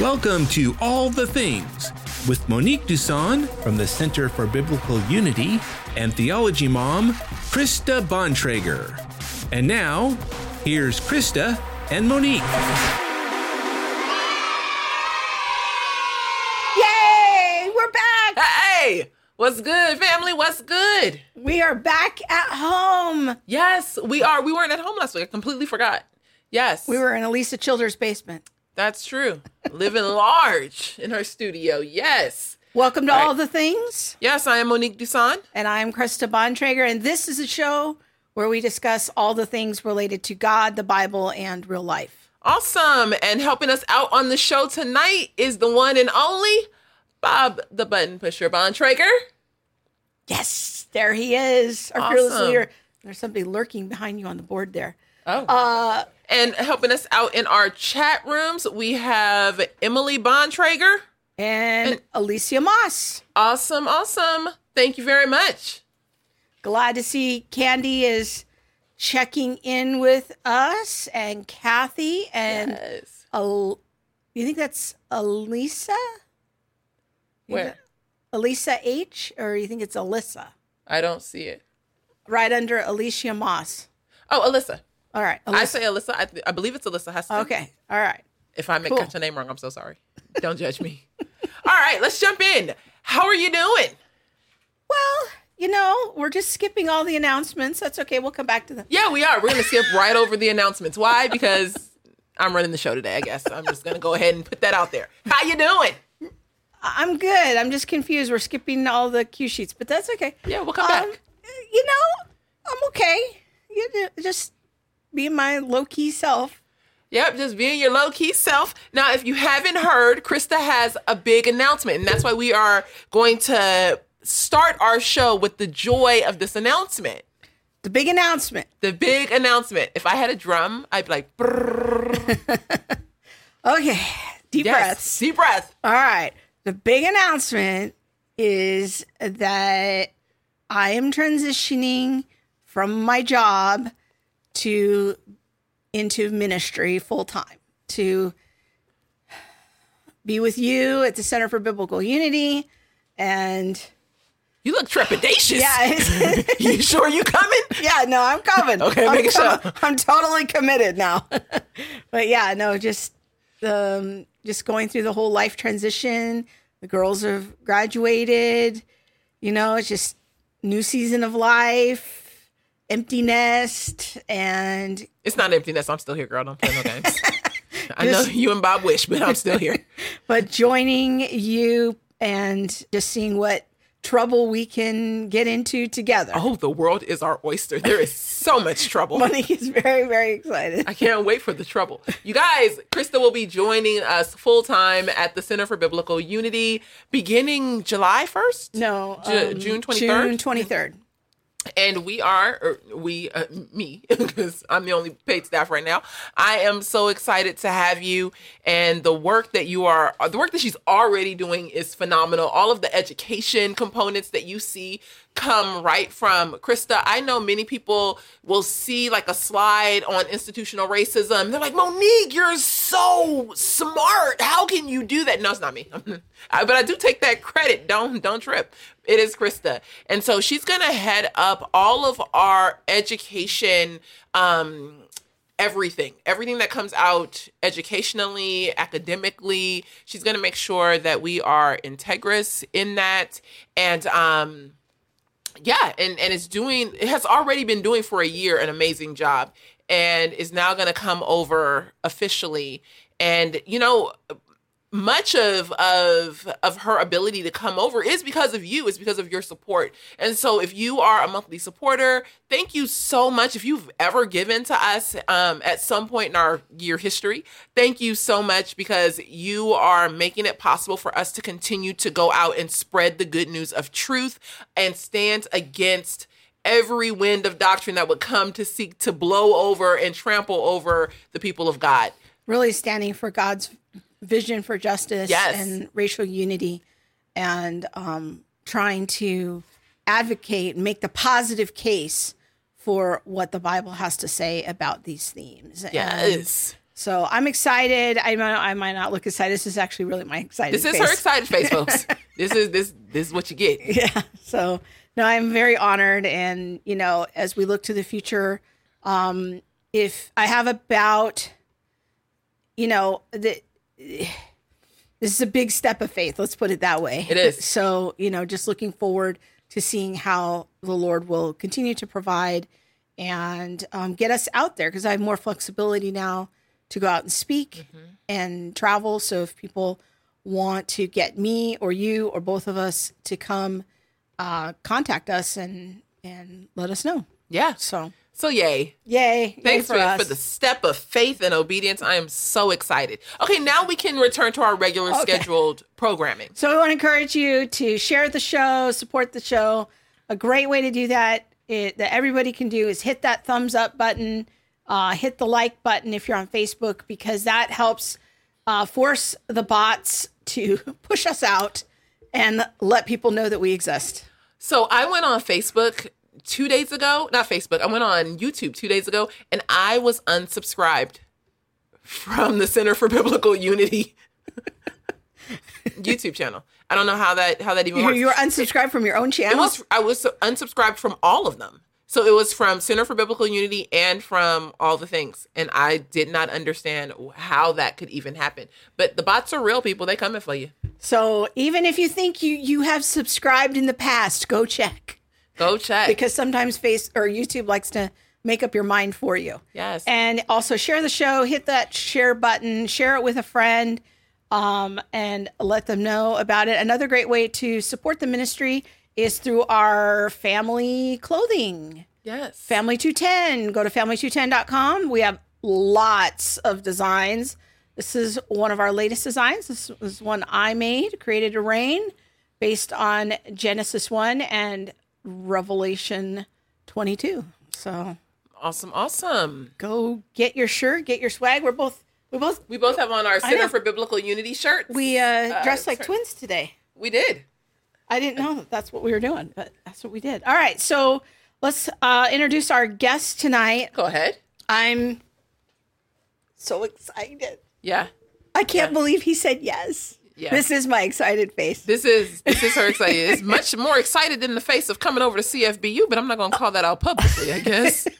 Welcome to All the Things with Monique Duson from the Center for Biblical Unity and Theology Mom, Krista Bontrager. And now, here's Krista and Monique. Yay! We're back. Hey, what's good, family? What's good? We are back at home. Yes, we are. We weren't at home last week. I completely forgot. Yes, We were in Alisa Childers' basement. That's true. Living large in her studio. Yes. Welcome to Right. All the Things. Yes, I am Monique Duson. And I'm Krista Bontrager. And this is a show where we discuss all the things related to God, the Bible, and real life. Awesome. And helping us out on the show tonight is the one and only Bob the Button Pusher Bontrager. Yes, there he is, our fearless leader. There's somebody lurking behind you on the board there. Oh. Uh, and helping us out in our chat rooms, we have Emily Bontrager. and Alicia Moss. Awesome, awesome. Thank you very much. Glad to see Candy is checking in with us and Kathy and Yes. Al- you think that's Elisa? You Where? Elisa H or you think it's Alyssa? I don't see it. Right under Alicia Moss. Oh, Alyssa. All right. I say Alyssa. I, th- I believe it's Alyssa Heston. okay. All right. If I make Cool. catch a name wrong, I'm so sorry. Don't judge me. All right, let's jump in. How are you doing? Well, you know, we're just skipping all the announcements. That's okay. We'll come back to them. Yeah, we are. We're gonna skip right over the announcements. Why? Because I'm running the show today. I guess I'm just gonna go ahead and put that out there. How you doing? I'm good. I'm just confused. We're skipping all the cue sheets, but that's okay. Yeah, we'll come Um, back. You know, I'm okay. You just being my low key self. Yep, just being your low key self. Now, if you haven't heard, Krista has a big announcement, and that's why we are going to start our show with the joy of this announcement. The big announcement. The big announcement. If I had a drum, I'd be like. Okay. Oh, deep yes, breaths. deep breath. All right. The big announcement is that I am transitioning from my job to into ministry full time to be with you at the Center for Biblical Unity and You look trepidatious. yeah, you sure you coming? yeah, no, I'm coming. Okay, I'm, making com- sure. I'm totally committed now. but yeah, no, just um, just going through the whole life transition. The girls have graduated. You know, it's just new season of life, empty nest, and It's not empty nest. I'm still here, girl. Don't play no games. I know you and Bob wish, but I'm still here. but joining you and just seeing what trouble we can get into together. Oh, the world is our oyster. There is so much trouble. Monique is very, very excited. I can't wait for the trouble. You guys, Krista will be joining us full time at the Center for Biblical Unity beginning July 1st. No, um, June 23rd? June 23rd. And we are or we uh, me because i'm the only paid staff right now. I am so excited to have you and the work that you are the work that she's already doing is phenomenal. All of the education components that you see come right from. Krista i know many people will see like a slide on institutional racism. They're like monique you're so smart. How can you do that? No it's not me. But i do take that credit. Don't don't trip. It is Krista. And so she's to head up all of our education um everything. Everything that comes out educationally, academically. She's going to make sure that we are integrous in that. And um yeah, and and it's doing it has already been doing for a year an amazing job and is now going to come over officially. And you know much of of of her ability to come over is because of you is because of your support. And so if you are a monthly supporter thank you so much. If you've ever given to us um, at some point in our year history thank you so much because you are making it possible for us to continue to go out and spread the good news of truth and stand against every wind of doctrine that would come to seek to blow over and trample over the people of god. Really standing for God's vision for justice Yes. and racial unity and um, trying to advocate and make the positive case for what the Bible has to say about these themes. And yes So I'm excited. I might, I might not look excited. This is actually really my excited. This is face. her excited face, folks. this is this this is what you get. Yeah. So no, I'm very honored, and you know, as we look to the future, um, if I have about, you know, the. This is a big step of faith. Let's put it that way. It is. So, you know, just looking forward to seeing how the Lord will continue to provide and um, get us out there because I have more flexibility now to go out and speak and travel. So if people want to get me or you or both of us to come, uh, contact us and and let us know. Yeah. So So yay. yay! yay Thanks for, for, for the step of faith and obedience. I am so excited. Okay, now we can return to our regular Okay. scheduled programming. So we want to encourage you to share the show, support the show. A great way to do that it, that everybody can do is hit that thumbs up button, uh, hit the like button if you're on Facebook because that helps uh, force the bots to push us out and let people know that we exist. So I went on Facebook two days ago. Not Facebook. I went on YouTube two days ago, and I was unsubscribed from the Center for Biblical Unity YouTube channel. I don't know how that how that even You, works. you were unsubscribed from your own channel. was I was unsubscribed from all of them. So it was from Center for Biblical Unity and from all the things, and I did not understand how that could even happen. But the bots are real people; they coming for you. so even if you think you you have subscribed in the past, go check Go check. because sometimes Face or YouTube likes to make up your mind for you. yes, and also share the show hit that share button share it with a friend um, and let them know about it. Another great way to support the ministry is through our family clothing. Yes, family 210 go to family210.com we have lots of designs. This is one of our latest designs. This is one i made created a rain based on genesis 1 and revelation 22 so awesome, awesome. go get your shirt, get your swag. We're both we both We both have on our. Center for Biblical Unity shirts. we uh, dressed like sorry. twins today. we did. I didn't know that that's what we were doing, but that's what we did. All right, so let's uh, introduce our guest tonight. Go ahead. I'm so excited. Yeah, I can't believe he said yes. Yeah. This is my excited face. this is this is her excited. It's much more excited than the face of coming over to CFBU, but I'm not going to call that out publicly. I guess.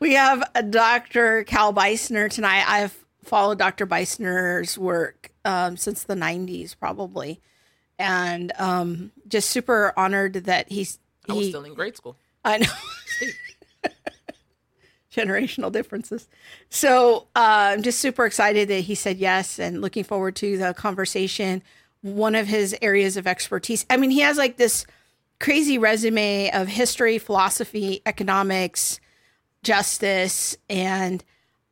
We have a Dr. Cal Beisner tonight. I've followed Dr. Beisner's work um, since the 90s, probably, and um, just super honored that he's I was he. still in grade school. I know. Generational differences. So uh, I'm just super excited that he said yes and looking forward to the conversation. One of his areas of expertise. I mean, he has like this crazy resume of history, philosophy, economics, justice, and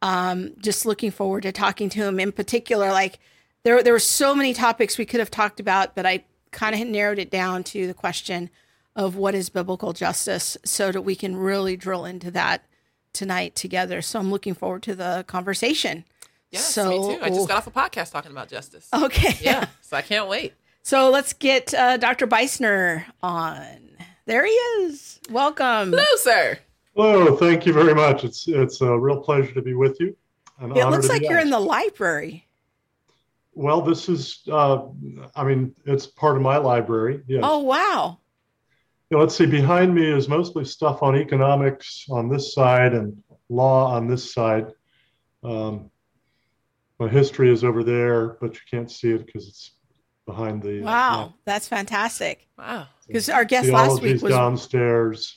um, just looking forward to talking to him in particular. Like there, there were so many topics we could have talked about, but I kind of narrowed it down to the question of what is biblical justice so that we can really drill into that tonight together. So I'm looking forward to the conversation. Yes, so, me too. I just got off a podcast talking about justice. Okay. Yeah, so I can't wait. So let's get uh, Dr. Beisner on. There he is. Welcome. Hello, sir. Hello, thank you very much. It's it's a real pleasure to be with you. An It looks like you're in the library. Well, this is, uh, I mean, it's part of my library. Yes. Oh, wow. Yeah, let's see. Behind me is mostly stuff on economics on this side and law on this side. Um, my history is over there, but you can't see it because it's behind the. uh, Wow. That's fantastic. Wow. Because our guest last week theology's was. downstairs.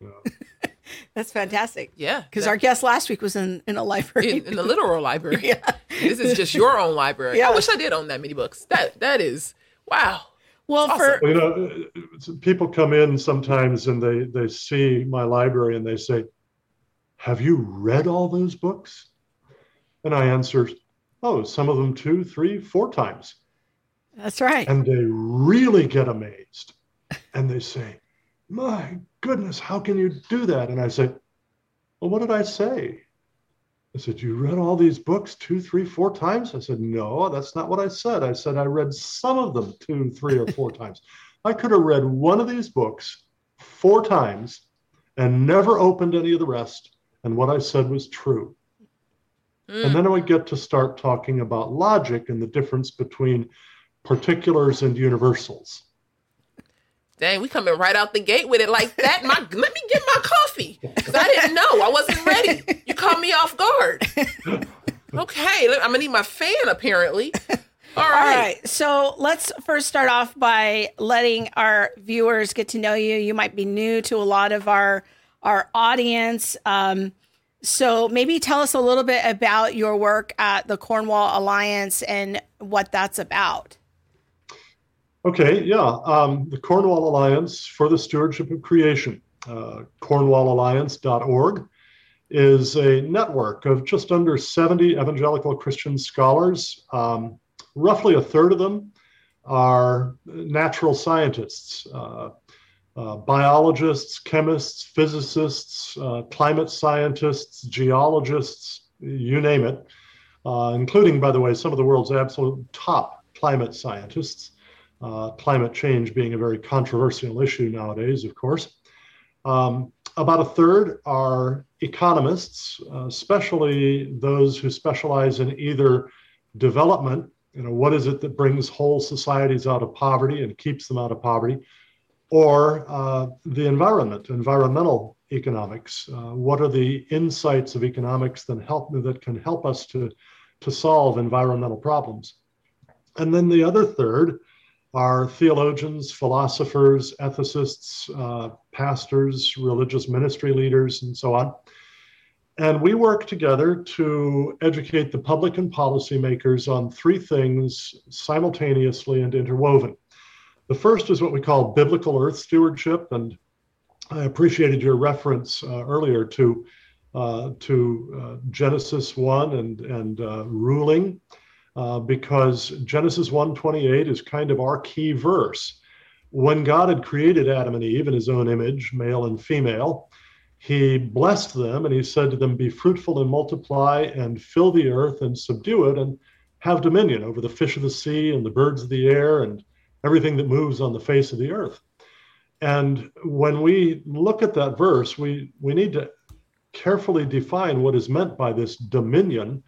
Yeah. That's fantastic. Yeah. Because that- our guest last week was in, in a library. in, in the literal library. yeah. This is just your own library. Yeah. I wish I did own that many books. That that is wow. Well, It's for you know, uh, people come in sometimes and they they see my library and they say, "Have you read all those books?" And I answer, "Oh, some of them two, three, four times." that's right. And they really get amazed, and they say, "My goodness, how can you do that?" And I say, "Well, what did I say?" I said, "You read all these books two, three, four times?" I said, "No, that's not what I said. I said I read some of them two, three, or four times. I could have read one of these books four times and never opened any of the rest, and what I said was true." Mm. And then we get to start talking about logic and the difference between particulars and universals. Dang, we coming right out the gate with it like that. My let me get my coffee because I didn't know I wasn't ready. You caught me off guard. Okay, I'm gonna need my fan apparently. All right. All right. So let's first start off by letting our viewers get to know you. You might be new to a lot of our our audience. Um, so maybe tell us a little bit about your work at the Cornwall Alliance and what that's about. Okay, yeah. Um, the Cornwall Alliance for the Stewardship of Creation, uh, cornwallalliance.org, is a network of just under 70 evangelical Christian scholars. Um, roughly a third of them are natural scientists, uh, uh, biologists, chemists, physicists, uh, climate scientists, geologists, you name it, uh, including, by the way, some of the world's absolute top climate scientists. Uh, climate change being a very controversial issue nowadays, of course. Um, about a third are economists, uh, especially those who specialize in either development, you know, what is it that brings whole societies out of poverty and keeps them out of poverty, or uh, the environment, environmental economics. Uh, what are the insights of economics that help that can help us to to solve environmental problems? And then the other third are theologians, philosophers, ethicists, uh, pastors, religious ministry leaders, and so on. And we work together to educate the public and policymakers on three things simultaneously and interwoven. The first is what we call biblical earth stewardship, and I appreciated your reference uh, earlier to uh, to uh, Genesis one and and uh, ruling uh, because Genesis 1:28 is kind of our key verse. When God had created Adam and Eve in his own image, male and female, he blessed them and he said to them, Be fruitful and multiply and fill the earth and subdue it and have dominion over the fish of the sea and the birds of the air and everything that moves on the face of the earth. And when we look at that verse, we, we need to carefully define what is meant by this dominion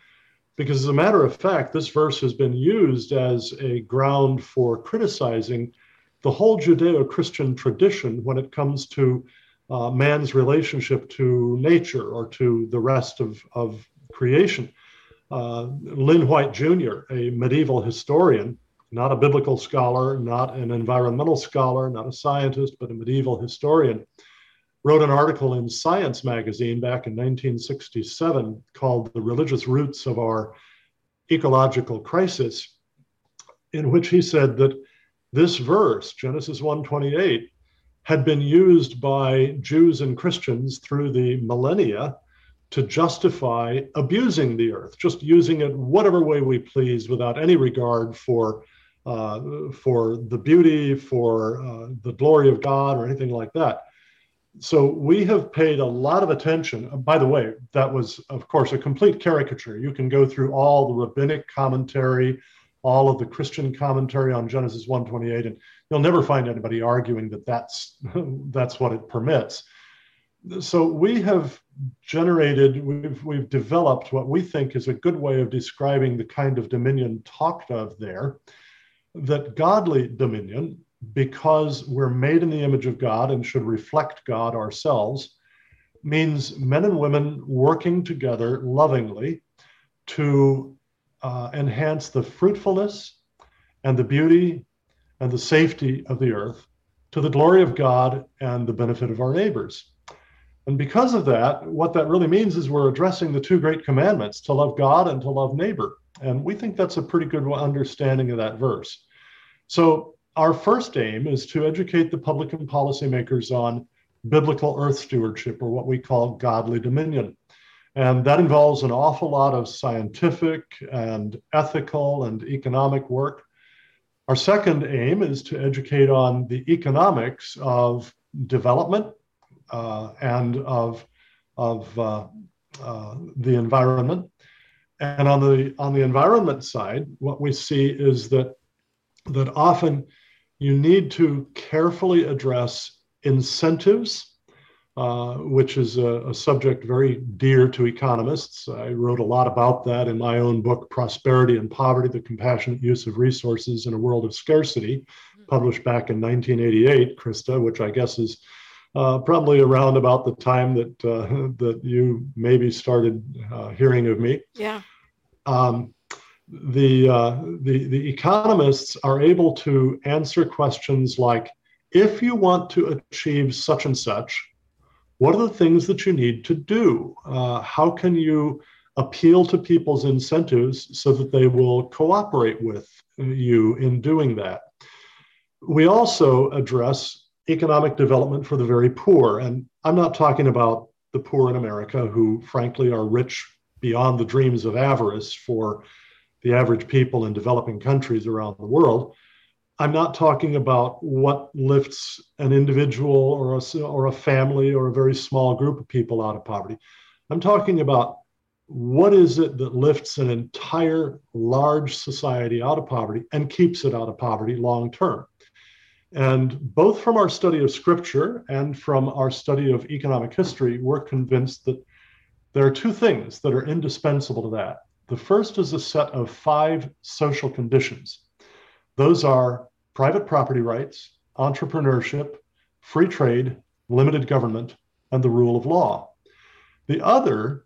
because as a matter of fact, this verse has been used as a ground for criticizing the whole Judeo Christian tradition when it comes to uh, man's relationship to nature or to the rest of, of creation. Uh, Lynn White Jr., a medieval historian, not a biblical scholar, not an environmental scholar, not a scientist, but a medieval historian, wrote an article in Science magazine back in 1967 called The Religious Roots of Our Ecological Crisis, in which he said that this verse, Genesis 1:28, had been used by Jews and Christians through the millennia to justify abusing the earth, just using it whatever way we please without any regard for uh, for the beauty, for uh, the glory of God, or anything like that so we have paid a lot of attention. Uh, by the way, that was, of course, a complete caricature. You can go through all the rabbinic commentary, all of the Christian commentary on Genesis 1:28, and you'll never find anybody arguing that that's that's what it permits. So we have generated, we've we've developed what we think is a good way of describing the kind of dominion talked of there. That godly dominion because we're made in the image of God and should reflect God ourselves, means men and women working together lovingly to uh, enhance the fruitfulness and the beauty and the safety of the earth to the glory of God and the benefit of our neighbors. And because of that, what that really means is we're addressing the two great commandments to love God and to love neighbor. And we think that's a pretty good understanding of that verse. So our first aim is to educate the public and policymakers on biblical earth stewardship, or what we call godly dominion. And that involves an awful lot of scientific and ethical and economic work. Our second aim is to educate on the economics of development uh, and of, of uh, uh, the environment. And on the, on the environment side, what we see is that, that often you need to carefully address incentives uh, which is a, a, subject very dear to economists. I wrote a lot about that in my own book, Prosperity and Poverty The Compassionate Use of Resources in a World of Scarcity, published back in 1988, Krista, which I guess is uh, probably around about the time that uh, that you maybe started uh, hearing of me. Yeah. Um, the, uh, the the economists are able to answer questions like, if you want to achieve such and such, what are the things that you need to do? Uh, how can you appeal to people's incentives so that they will cooperate with you in doing that? We also address economic development for the very poor. And I'm not talking about the poor in America who, frankly, are rich beyond the dreams of avarice for the average people in developing countries around the world. I'm not talking about what lifts an individual or a, or a family or a very small group of people out of poverty. I'm talking about what is it that lifts an entire large society out of poverty and keeps it out of poverty long term. And both from our study of scripture and from our study of economic history, we're convinced that there are two things that are indispensable to that. The first is a set of five social conditions. Those are private property rights, entrepreneurship, free trade, limited government, and the rule of law. The other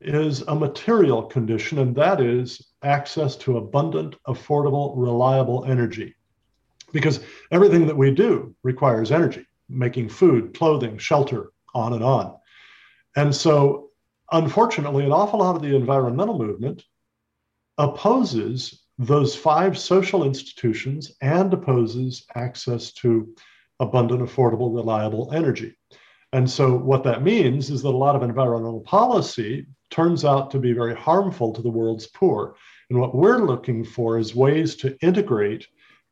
is a material condition, and that is access to abundant, affordable, reliable energy because everything that we do requires energy, making food, clothing, shelter, on and on. And so, unfortunately, an awful lot of the environmental movement opposes those five social institutions and opposes access to abundant, affordable, reliable energy. And so, what that means is that a lot of environmental policy turns out to be very harmful to the world's poor. And what we're looking for is ways to integrate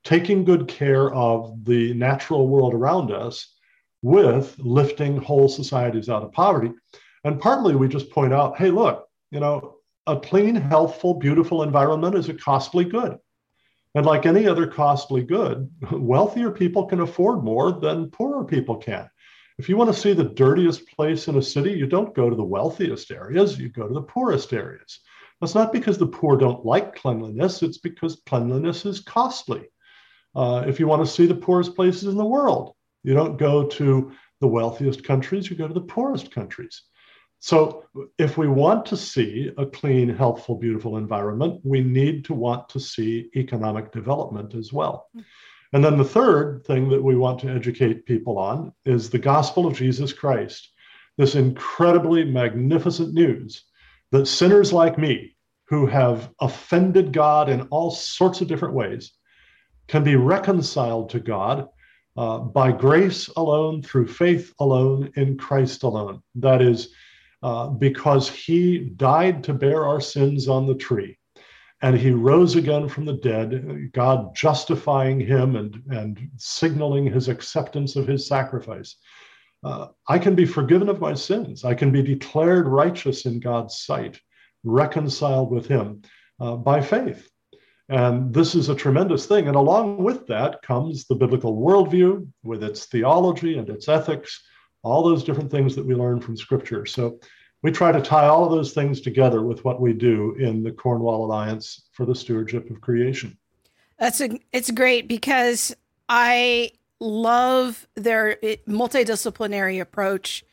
taking good care of the natural world around us with lifting whole societies out of poverty. And partly we just point out hey, look, you know, a clean, healthful, beautiful environment is a costly good. And like any other costly good, wealthier people can afford more than poorer people can. If you want to see the dirtiest place in a city, you don't go to the wealthiest areas, you go to the poorest areas. That's not because the poor don't like cleanliness, it's because cleanliness is costly. Uh, if you want to see the poorest places in the world, you don't go to the wealthiest countries, you go to the poorest countries. So, if we want to see a clean, healthful, beautiful environment, we need to want to see economic development as well. And then the third thing that we want to educate people on is the gospel of Jesus Christ. This incredibly magnificent news that sinners like me, who have offended God in all sorts of different ways, can be reconciled to God uh, by grace alone, through faith alone, in Christ alone. That is, uh, because he died to bear our sins on the tree and he rose again from the dead, God justifying him and, and signaling his acceptance of his sacrifice. Uh, I can be forgiven of my sins. I can be declared righteous in God's sight, reconciled with him uh, by faith. And this is a tremendous thing. And along with that comes the biblical worldview with its theology and its ethics, all those different things that we learn from scripture. So we try to tie all of those things together with what we do in the Cornwall Alliance for the Stewardship of Creation. That's a, it's great because I love their eh, multidisciplinary approach.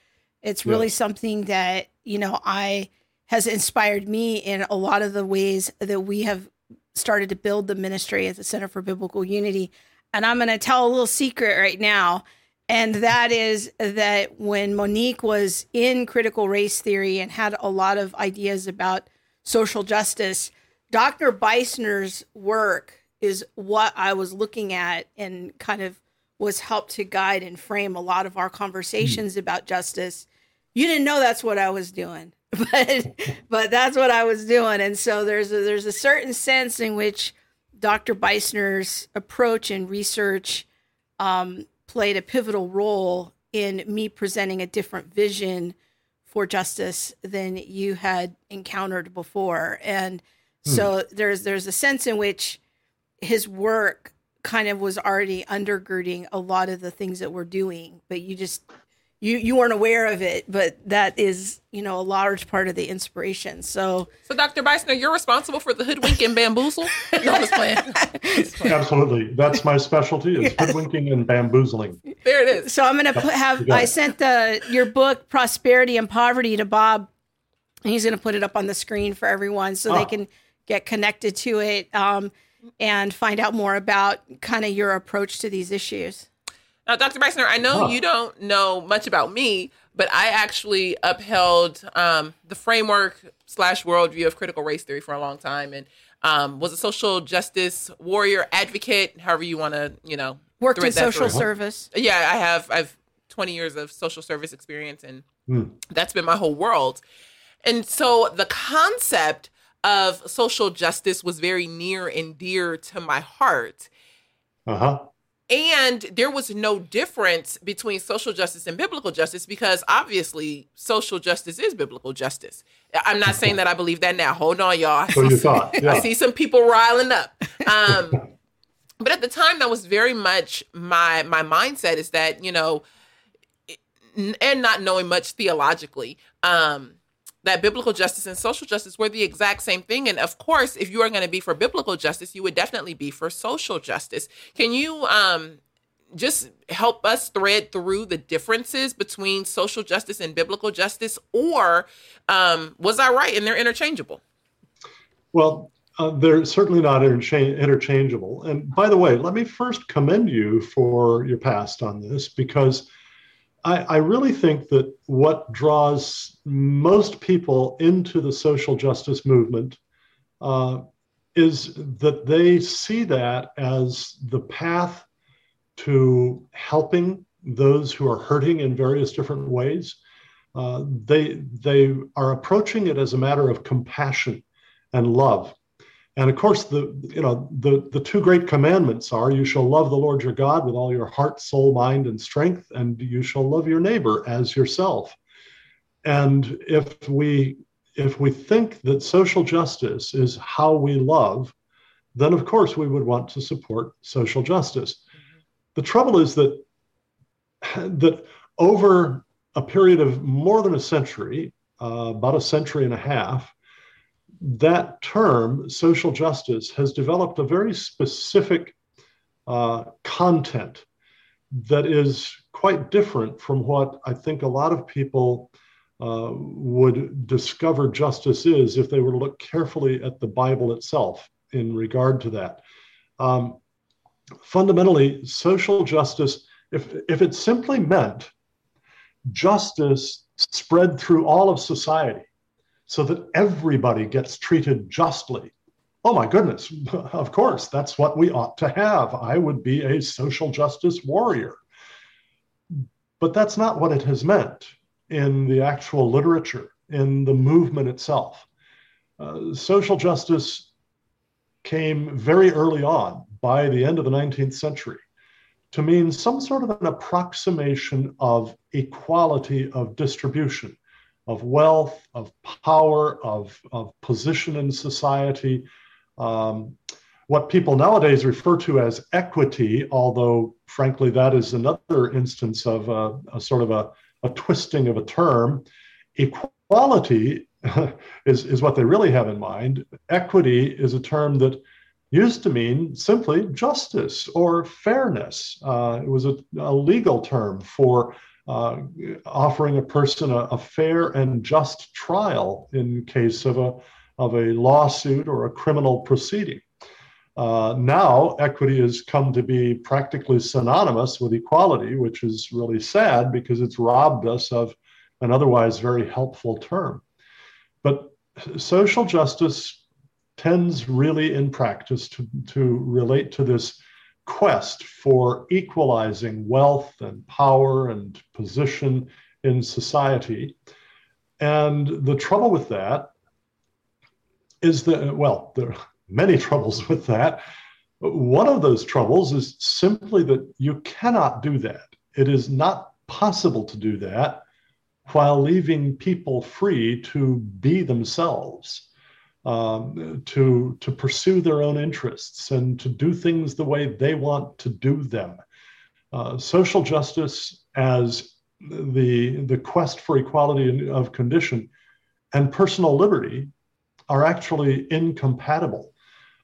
It's really yeah. something that, you know, I has inspired me in a lot of the ways that we have started to build the ministry at the Center for Biblical Unity. And I'm going to tell a little secret right now. And that is that when Monique was in critical race theory and had a lot of ideas about social justice, Dr. Beisner's work is what I was looking at and kind of was helped to guide and frame a lot of our conversations mm. about justice. You didn't know that's what I was doing. but but that's what I was doing. And so there's a, there's a certain sense in which Dr. Beisner's approach and research um, played a pivotal role in me presenting a different vision for justice than you had encountered before. And so hmm. there's there's a sense in which his work kind of was already undergirding a lot of the things that we're doing, but you just you you weren't aware of it, but that is you know a large part of the inspiration. So, so Dr. Beisner, you're responsible for the hoodwink and bamboozle. no, I'm just playing. Absolutely, that's my specialty is hoodwinking and bamboozling. There it is. So I'm gonna put, have I sent the your book Prosperity and Poverty to Bob. and He's gonna put it up on the screen for everyone so they ah. can get connected to it um, and find out more about kind of your approach to these issues. Now, Dr. Beisner, I know huh. you don't know much about me, but I actually upheld um, the framework slash worldview of critical race theory for a long time and um, was a social justice warrior advocate, however you want to, you know, worked in social through. service. Yeah, I have. I've 20 years of social service experience, and mm. that's been my whole world. And so the concept of social justice was very near and dear to my heart. Uh huh. And there was no difference between social justice and biblical justice because obviously social justice is biblical justice. I'm not saying that I believe that now. Hold on, y'all. So you thought. Yeah. I see some people riling up. Um, but at the time, that was very much my my mindset is that you know, and not knowing much theologically. Um, that biblical justice and social justice were the exact same thing. And of course, if you are going to be for biblical justice, you would definitely be for social justice. Can you um, just help us thread through the differences between social justice and biblical justice? Or um, was I right and they're interchangeable? Well, uh, they're certainly not intercha- interchangeable. And by the way, let me first commend you for your past on this because I, I really think that what draws most people into the social justice movement uh, is that they see that as the path to helping those who are hurting in various different ways. Uh, they they are approaching it as a matter of compassion and love and of course, the you know the the two great commandments are: you shall love the Lord your God with all your heart, soul, mind, and strength, and you shall love your neighbor as yourself. And if we if we think that social justice is how we love, then of course we would want to support social justice. The trouble is that that over a period of more than a century, uh, about a century and a half, that term, social justice, has developed a very specific uh, content that is quite different from what I think a lot of people uh, would discover justice is if they were to look carefully at the Bible itself in regard to that. Um, fundamentally, social justice, if, if it simply meant justice spread through all of society, so that everybody gets treated justly. Oh my goodness, of course, that's what we ought to have. I would be a social justice warrior. But that's not what it has meant in the actual literature, in the movement itself. Uh, social justice came very early on, by the end of the 19th century, to mean some sort of an approximation of equality of distribution of wealth, of power, of, of position in society. Um, what people nowadays refer to as equity, although frankly, that is another instance of a, a sort of a, a, twisting of a term. Equality is, is what they really have in mind. Equity is a term that used to mean simply justice or fairness. Uh, it was a, a legal term for uh, offering a person a, a, fair and just trial in case of a, of a lawsuit or a criminal proceeding. Uh, now, equity has come to be practically synonymous with equality, which is really sad because it's robbed us of an otherwise very helpful term. But social justice tends really in practice to, to relate to this quest for equalizing wealth and power and position in society. And the trouble with that is that, well, there are many troubles with that. One of those troubles is simply that you cannot do that. It is not possible to do that while leaving people free to be themselves um, to, to pursue their own interests and to do things the way they want to do them. Uh, social justice as the the quest for equality of condition and personal liberty are actually incompatible.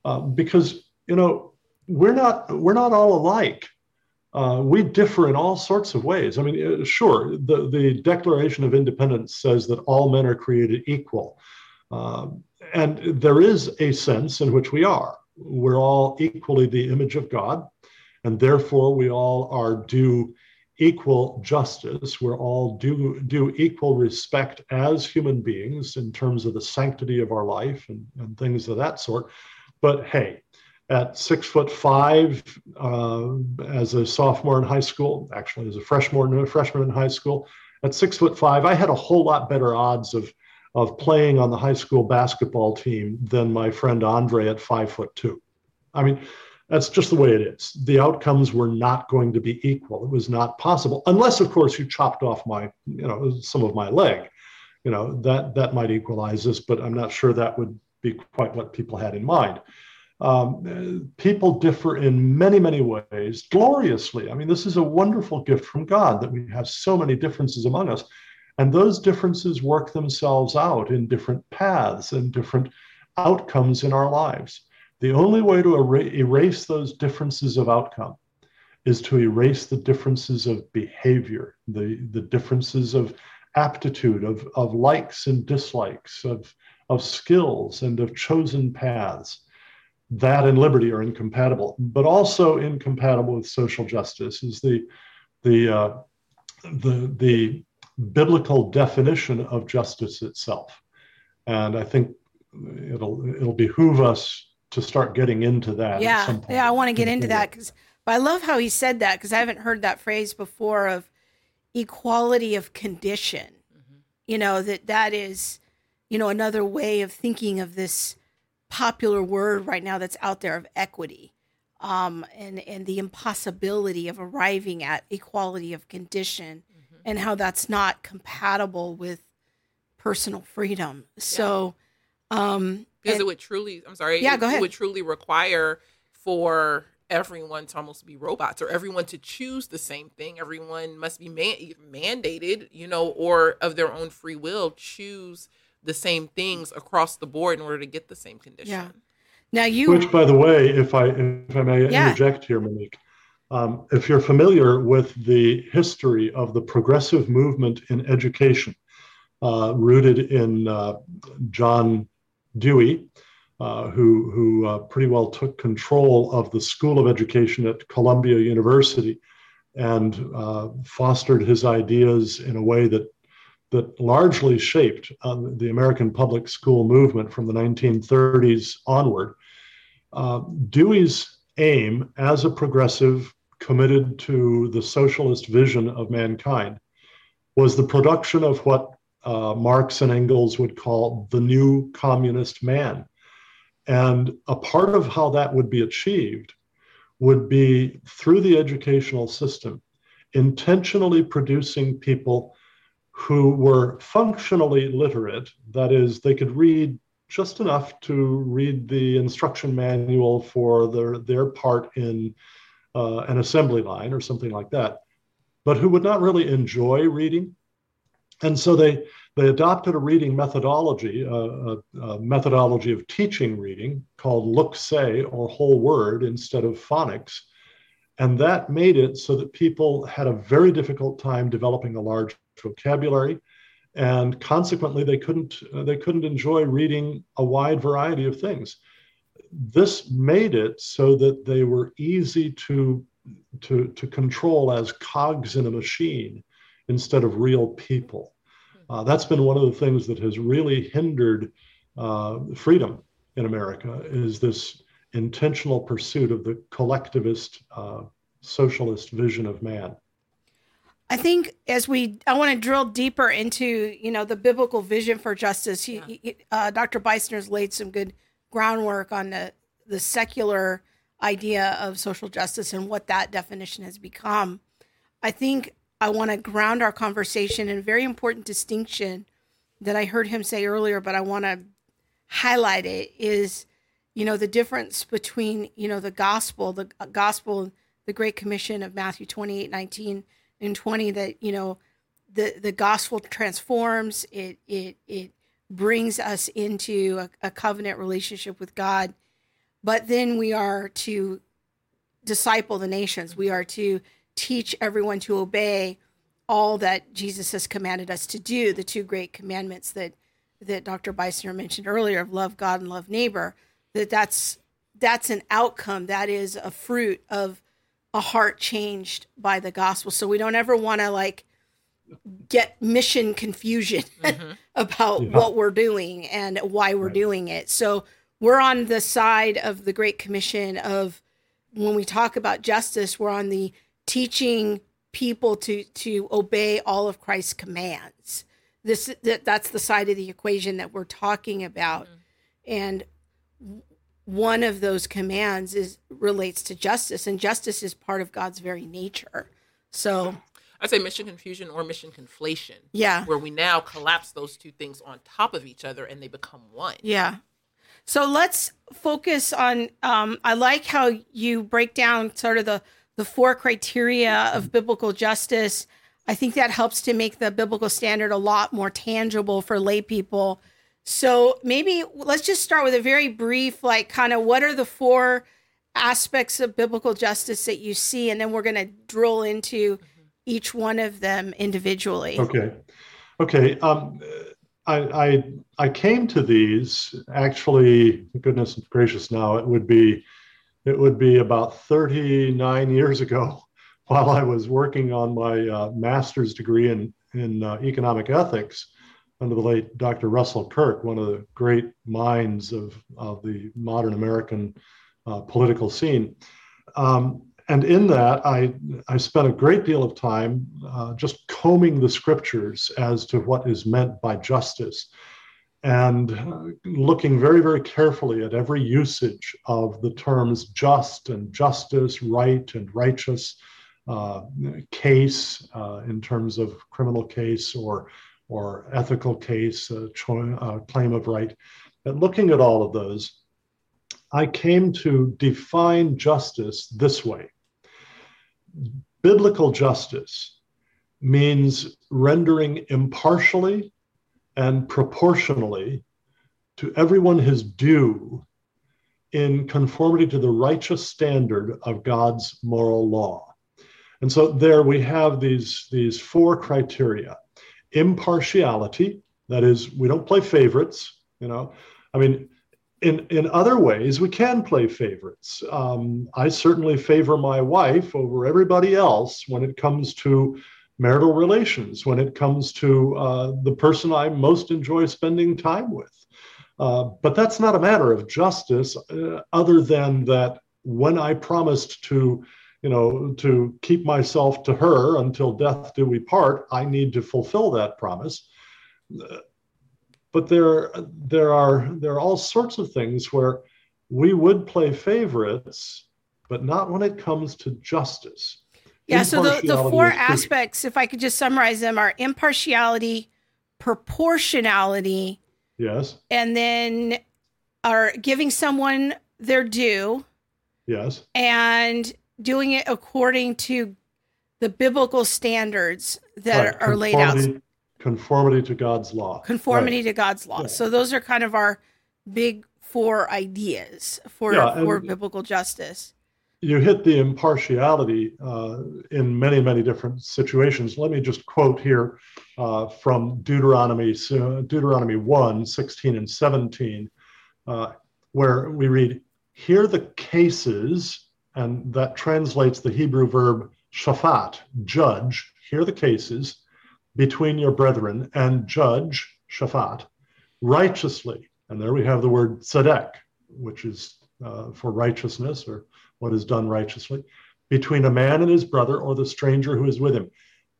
Uh, because you know we're not we're not all alike. Uh, we differ in all sorts of ways. I mean uh, sure the, the declaration of independence says that all men are created equal. Uh, and there is a sense in which we are we're all equally the image of god and therefore we all are due equal justice. We're all due, due equal respect as human beings in terms of the sanctity of our life and, and things of that sort. But hey, at six foot five, uh, as a sophomore in high school, actually as a freshman, a freshman in high school, at six foot five, I had a whole lot better odds of of playing on the high school basketball team than my friend Andre at five foot two. I mean, that's just the way it is. The outcomes were not going to be equal. It was not possible, unless, of course, you chopped off my, you know, some of my leg. You know that that might equalize this, but I'm not sure that would be quite what people had in mind. Um, people differ in many, many ways, gloriously. I mean, this is a wonderful gift from God that we have so many differences among us. And those differences work themselves out in different paths and different outcomes in our lives. The only way to erase those differences of outcome is to erase the differences of behavior, the, the differences of aptitude, of, of likes and dislikes, of, of skills and of chosen paths. That and liberty are incompatible, but also incompatible with social justice is the, the, uh, the, the biblical definition of justice itself. And I think it'll, it'll behoove us to start getting into that. Yeah, yeah, I want to get into that because. But I love how he said that because I haven't heard that phrase before of equality of condition. Mm-hmm. You know that that is, you know, another way of thinking of this popular word right now that's out there of equity, um, and and the impossibility of arriving at equality of condition. And how that's not compatible with personal freedom. So. Um, because and, it would truly i'm sorry yeah, it, go ahead. it would truly require for everyone to almost be robots or everyone to choose the same thing everyone must be man- mandated you know or of their own free will choose the same things across the board in order to get the same condition yeah now you which by the way if i if i may yeah. interject here monique um, if you're familiar with the history of the progressive movement in education uh, rooted in uh, john Dewey, uh, who, who uh, pretty well took control of the School of Education at Columbia University and uh, fostered his ideas in a way that, that largely shaped uh, the American public school movement from the 1930s onward. Dewey's aim as a progressive committed to the socialist vision of mankind was the production of what uh, Marx and Engels would call the new communist man. And a part of how that would be achieved would be through the educational system, intentionally producing people who were functionally literate. That is, they could read just enough to read the instruction manual for their, their part in uh, an assembly line or something like that, but who would not really enjoy reading and so they, they adopted a reading methodology, a, a, a methodology of teaching reading called look say or whole word instead of phonics. And that made it so that people had a very difficult time developing a large vocabulary. And consequently, they couldn't, they couldn't enjoy reading a wide variety of things. This made it so that they were easy to, to, to control as cogs in a machine instead of real people. Uh, that's been one of the things that has really hindered uh, freedom in America is this intentional pursuit of the collectivist uh, socialist vision of man. I think as we, I want to drill deeper into you know the biblical vision for justice. He, yeah. he, uh, Dr. Beisner's laid some good groundwork on the the secular idea of social justice and what that definition has become. I think I want to ground our conversation in a very important distinction that I heard him say earlier, but I want to highlight it is, you know, the difference between, you know, the gospel, the uh, gospel, the Great Commission of Matthew 28, 19 and 20 that, you know, the the gospel transforms it it it brings us into a, a covenant relationship with God but then we are to disciple the nations we are to teach everyone to obey all that Jesus has commanded us to do the two great commandments that that Dr. Beisner mentioned earlier of love God and love neighbor that that's that's an outcome that is a fruit of a heart changed by the gospel so we don't ever want to like get mission confusion mm-hmm. about yeah. what we're doing and why we're right. doing it. So we're on the side of the Great Commission of when we talk about justice, we're on the teaching people to to obey all of Christ's commands. This that, that's the side of the equation that we're talking about. Mm-hmm. And one of those commands is relates to justice and justice is part of God's very nature. So I say mission confusion or mission conflation. Yeah. Where we now collapse those two things on top of each other and they become one. Yeah. So let's focus on. Um, I like how you break down sort of the the four criteria of biblical justice. I think that helps to make the biblical standard a lot more tangible for lay people. So maybe let's just start with a very brief, like, kind of what are the four aspects of biblical justice that you see, and then we're going to drill into each one of them individually. Okay. Okay. Um, I, I, I came to these actually, goodness gracious, now it would be it would be about 39 years ago while I was working on my uh, master's degree in, in uh, economic ethics under the late Dr. Russell Kirk, one of the great minds of, of the modern American uh, political scene. Um, and in that, I, I spent a great deal of time uh, just combing the scriptures as to what is meant by justice and uh, looking very, very carefully at every usage of the terms just and justice, right and righteous, uh, case uh, in terms of criminal case or, or ethical case, cho- uh, claim of right. And looking at all of those, I came to define justice this way biblical justice means rendering impartially and proportionally to everyone his due in conformity to the righteous standard of God's moral law. And so there we have these, these four criteria impartiality, that is, we don't play favorites, you know. I mean, in, in other ways, we can play favorites. Um, I certainly favor my wife over everybody else when it comes to marital relations, when it comes to uh, the person I most enjoy spending time with. Uh, but that's not a matter of justice, uh, other than that when I promised to, you know, to keep myself to her until death do we part, I need to fulfill that promise but there there are there are all sorts of things where we would play favorites but not when it comes to justice. Yeah so the, the four aspects if i could just summarize them are impartiality proportionality yes. and then are giving someone their due. Yes. And doing it according to the biblical standards that right. are laid out conformity to God's law. Conformity right. to God's law. Yeah. So those are kind of our big four ideas for yeah, for biblical justice. You hit the impartiality uh, in many many different situations. Let me just quote here uh, from Deuteronomy uh, Deuteronomy 1, 16 and 17, uh, where we read, "Hear the cases," and that translates the Hebrew verb shafat, judge. Hear the cases between your brethren and judge, Shaphat, righteously. And there we have the word tzedek, which is uh, for righteousness or what is done righteously, between a man and his brother or the stranger who is with him.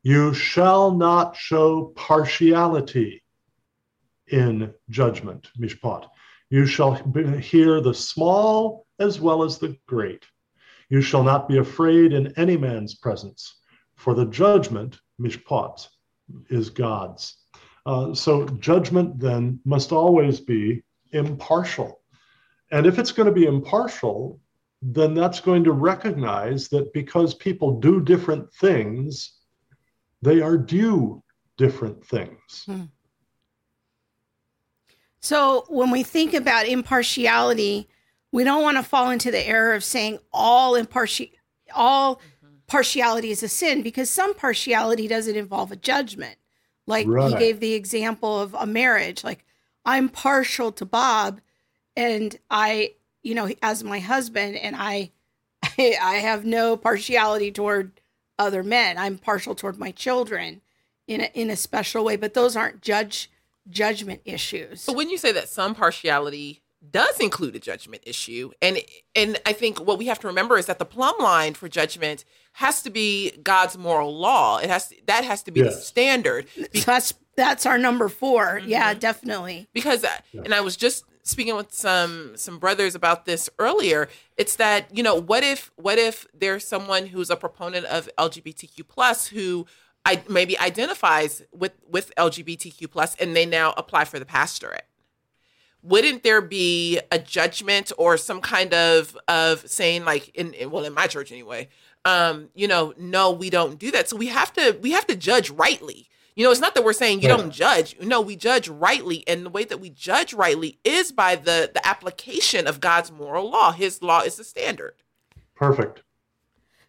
You shall not show partiality in judgment, mishpat. You shall hear the small as well as the great. You shall not be afraid in any man's presence, for the judgment, mishpat, is God's. Uh, so judgment then must always be impartial. And if it's going to be impartial, then that's going to recognize that because people do different things, they are due different things. Hmm. So when we think about impartiality, we don't want to fall into the error of saying all impartial all. Partiality is a sin because some partiality doesn't involve a judgment. Like right. he gave the example of a marriage. Like I'm partial to Bob, and I, you know, as my husband, and I, I have no partiality toward other men. I'm partial toward my children in a, in a special way, but those aren't judge judgment issues. So when you say that some partiality does include a judgment issue, and and I think what we have to remember is that the plumb line for judgment has to be God's moral law. It has to, that has to be yes. the standard. Be- that's that's our number 4 mm-hmm. Yeah, definitely. Because uh, yeah. and I was just speaking with some some brothers about this earlier. It's that you know what if what if there's someone who's a proponent of LGBTQ plus who I maybe identifies with with LGBTQ plus and they now apply for the pastorate. Wouldn't there be a judgment or some kind of of saying like in, in well in my church anyway, um, you know, no, we don't do that. So we have to we have to judge rightly. You know, it's not that we're saying you yeah. don't judge. No, we judge rightly, and the way that we judge rightly is by the the application of God's moral law. His law is the standard. Perfect.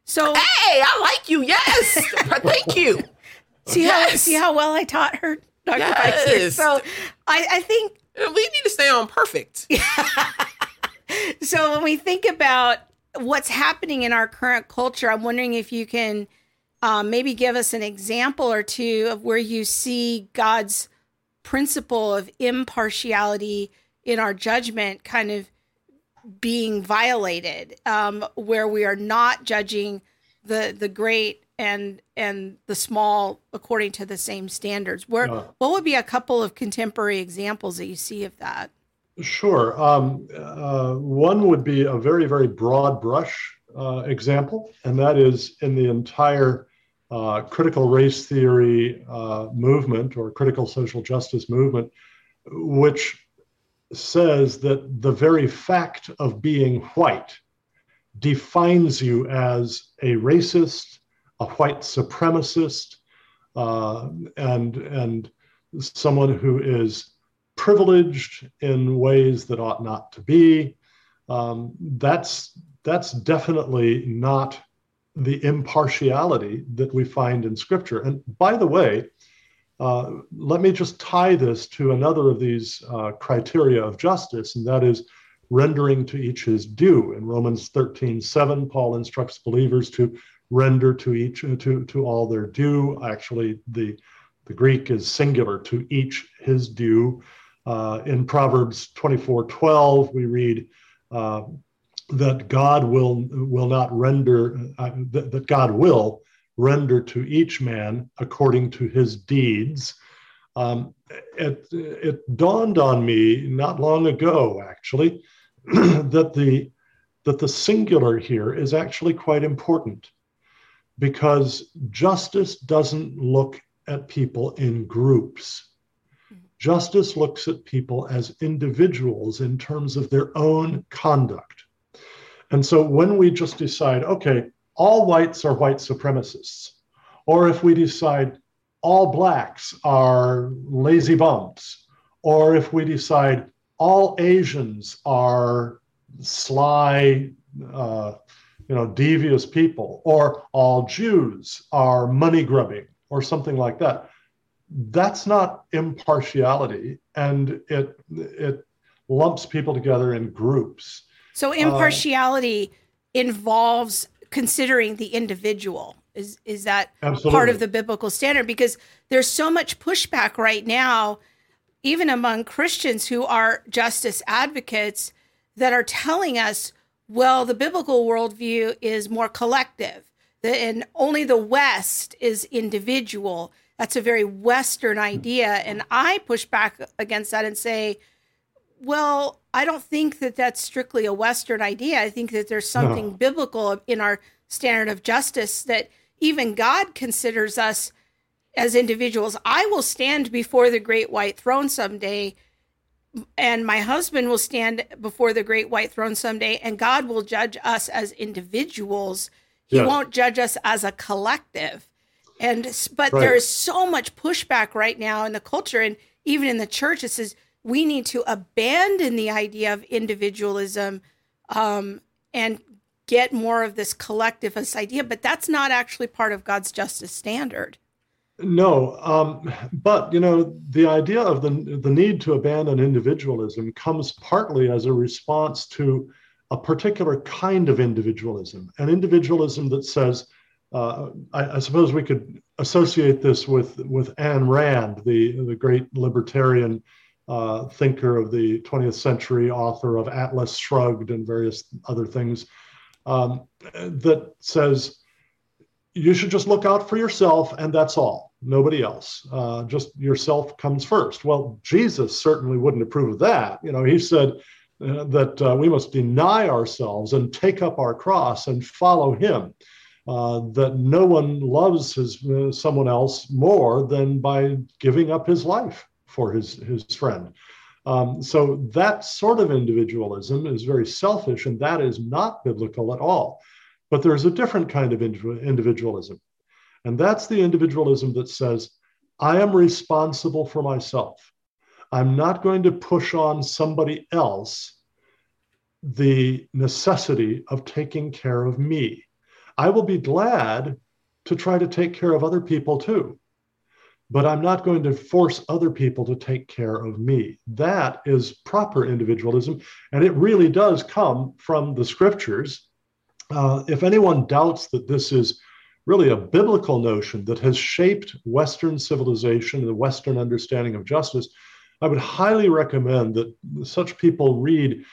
So hey, I like you. Yes, thank you. See yes. how see how well I taught her, Dr. Yes. So I, I think we need to stay on perfect. so when we think about what's happening in our current culture, I'm wondering if you can um, maybe give us an example or two of where you see God's principle of impartiality in our judgment kind of being violated, um, where we are not judging the the great and and the small according to the same standards. Where what would be a couple of contemporary examples that you see of that? Sure. Um, uh, one would be a very very broad brush uh, example, and that is in the entire uh, critical race theory uh, movement or critical social justice movement, which says that the very fact of being white defines you as a racist, a white supremacist, uh, and and someone who is privileged in ways that ought not to be. Um, that's that's definitely not the impartiality that we find in Scripture. And by the way, uh, let me just tie this to another of these uh, criteria of justice, and that is rendering to each his due. In Romans 13 7, Paul instructs believers to render to each uh, to, to all their due. Actually, the, the Greek is singular, to each his due. Uh, in Proverbs 24 12, we read, uh, that God will will not render uh, that, that God will render to each man according to his deeds. Um, it, it dawned on me not long ago, actually, that the that the singular here is actually quite important because justice doesn't look at people in groups. Justice looks at people as individuals in terms of their own conduct. And so when we just decide, okay, all whites are white supremacists. Or if we decide all blacks are lazy bums, or if we decide all Asians are sly, uh, you know, devious people, or all Jews are money grubbing, or something like that. That's not impartiality, and it it lumps people together in groups. So impartiality uh, involves considering the individual is is that absolutely. part of the biblical standard because there's so much pushback right now even among christians who are justice advocates that are telling us well the biblical worldview is more collective and only the west is individual that's a very western hmm. idea and i push back against that and say well I don't think that that's strictly a Western idea. I think that there's something no. biblical in our standard of justice that even God considers us as individuals. I will stand before the great white throne someday, and my husband will stand before the great white throne someday, and God will judge us as individuals. He yeah. won't judge us as a collective. And but Right. there is so much pushback right now in the culture and even in the church. It says we need to abandon the idea of individualism um, and get more of this collectivist idea. But that's not actually part of God's justice standard. No, um, but you know the idea of the the need to abandon individualism comes partly as a response to a particular kind of individualism, an individualism that says, uh, I, I suppose we could associate this with with Ayn Rand, the the great libertarian uh, thinker of the 20th century, author of Atlas Shrugged and various other things, um, that says you should just look out for yourself and that's all nobody else. Uh, just yourself comes first. Well jesus certainly wouldn't approve of that. You know he said uh, that uh, we must deny ourselves and take up our cross and follow him. Uh, that no one loves his uh, someone else more than by giving up his life for his his friend. Um, so that sort of individualism is very selfish and that is not biblical at all. But there's a different kind of individualism. And that's the individualism that says, I am responsible for myself. I'm not going to push on somebody else the necessity of taking care of me. I will be glad to try to take care of other people too, but I'm not going to force other people to take care of me. That is proper individualism. And it really does come from the scriptures uh, if anyone doubts that this is really a biblical notion that has shaped Western civilization and the Western understanding of justice, I would highly recommend that such people read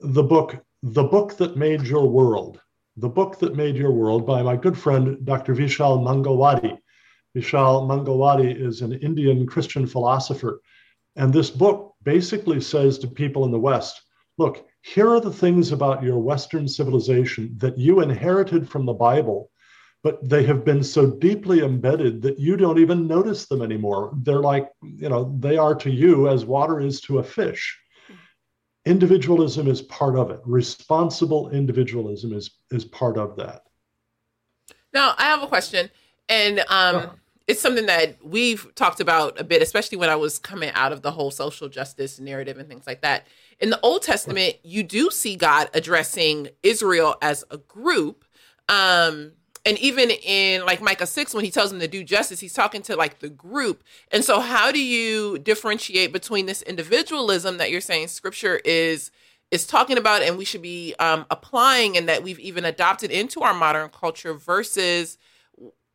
the book, The Book That Made Your World. The Book That Made Your World by my good friend, Dr. Vishal Mangalwadi. Vishal Mangalwadi is an Indian Christian philosopher. And this book basically says to people in the West look, here are the things about your Western civilization that you inherited from the Bible, but they have been so deeply embedded that you don't even notice them anymore. They're like, you know, they are to you as water is to a fish. Individualism is part of it. Responsible individualism is, is part of that. Now, I have a question, and um, Sure. it's something that we've talked about a bit, especially when I was coming out of the whole social justice narrative and things like that. In the Old Testament, you do see God addressing Israel as a group. Um, and even in like Micah 6, when he tells them to do justice, he's talking to like the group. And so, how do you differentiate between this individualism that you're saying scripture is? is talking about and we should be um, applying and that we've even adopted into our modern culture versus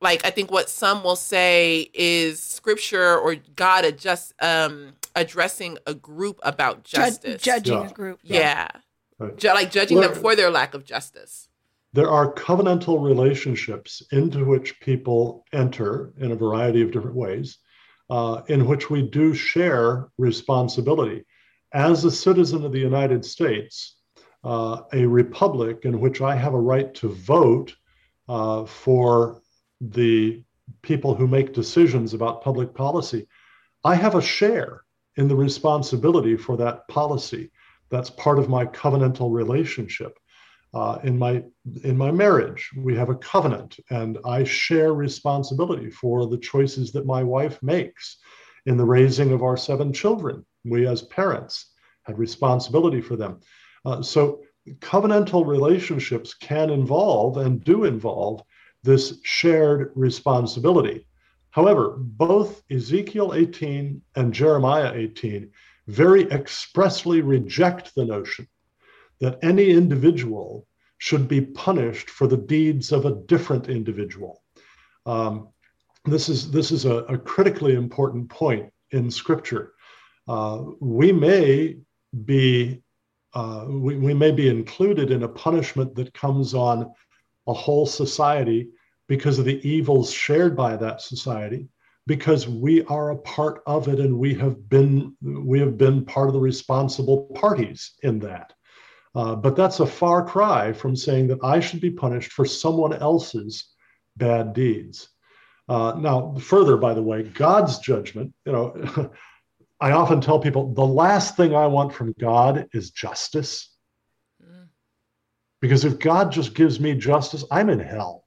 like i think what some will say is scripture or god adjust um addressing a group about Ju- justice judging Yeah. a group. yeah Right. Ju- like judging them for their lack of justice There are covenantal relationships into which people enter in a variety of different ways, uh, in which we do share responsibility. As a citizen of the United States, uh, a republic in which I have a right to vote uh, for the people who make decisions about public policy, I have a share in the responsibility for that policy. That's part of my covenantal relationship. Uh, in my in my marriage, we have a covenant, and I share responsibility for the choices that my wife makes in the raising of our seven children. We, as parents, had responsibility for them. Uh, so, covenantal relationships can involve and do involve this shared responsibility. However, both Ezekiel 18 and Jeremiah 18 very expressly reject the notion that any individual should be punished for the deeds of a different individual. Um, this is this is a, a critically important point in Scripture. Uh, we may be uh, we, we may be included in a punishment that comes on a whole society because of the evils shared by that society because we are a part of it and we have been we have been part of the responsible parties in that uh, but that's a far cry from saying that I should be punished for someone else's bad deeds. Uh, now, further, by the way, God's judgment, you know, I often tell people the last thing I want from God is justice. Because if God just gives me justice, I'm in hell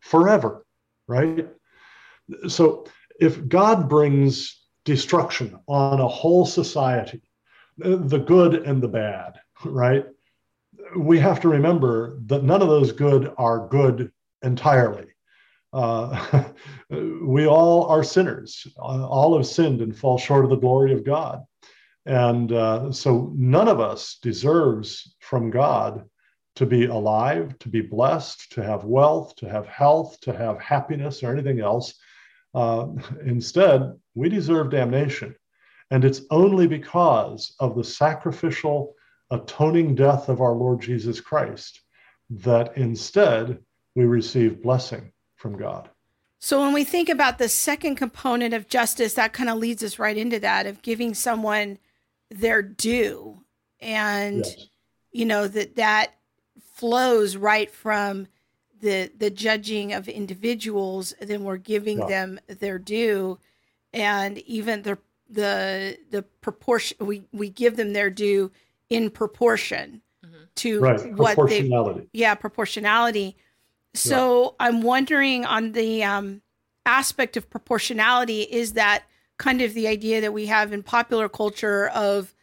forever, right? So if God brings destruction on a whole society, the good and the bad, right? We have to remember that none of those good are good entirely. Uh, we all are sinners. All have sinned and fall short of the glory of God. And uh, so none of us deserves from God to be alive, to be blessed, to have wealth, to have health, to have happiness, or anything else. Uh, instead, we deserve damnation. And it's only because of the sacrificial, atoning death of our Lord Jesus Christ that instead we receive blessing from God. So when we think about the second component of justice, that kind of leads us right into that of giving someone their due. And yes. you know that that flows right from the the judging of individuals, then we're giving yeah. them their due and even the the the proportion we we give them their due in proportion mm-hmm. to right. what proportionality. they yeah proportionality so yeah. i'm wondering on the um, aspect of proportionality is that kind of the idea that we have in popular culture of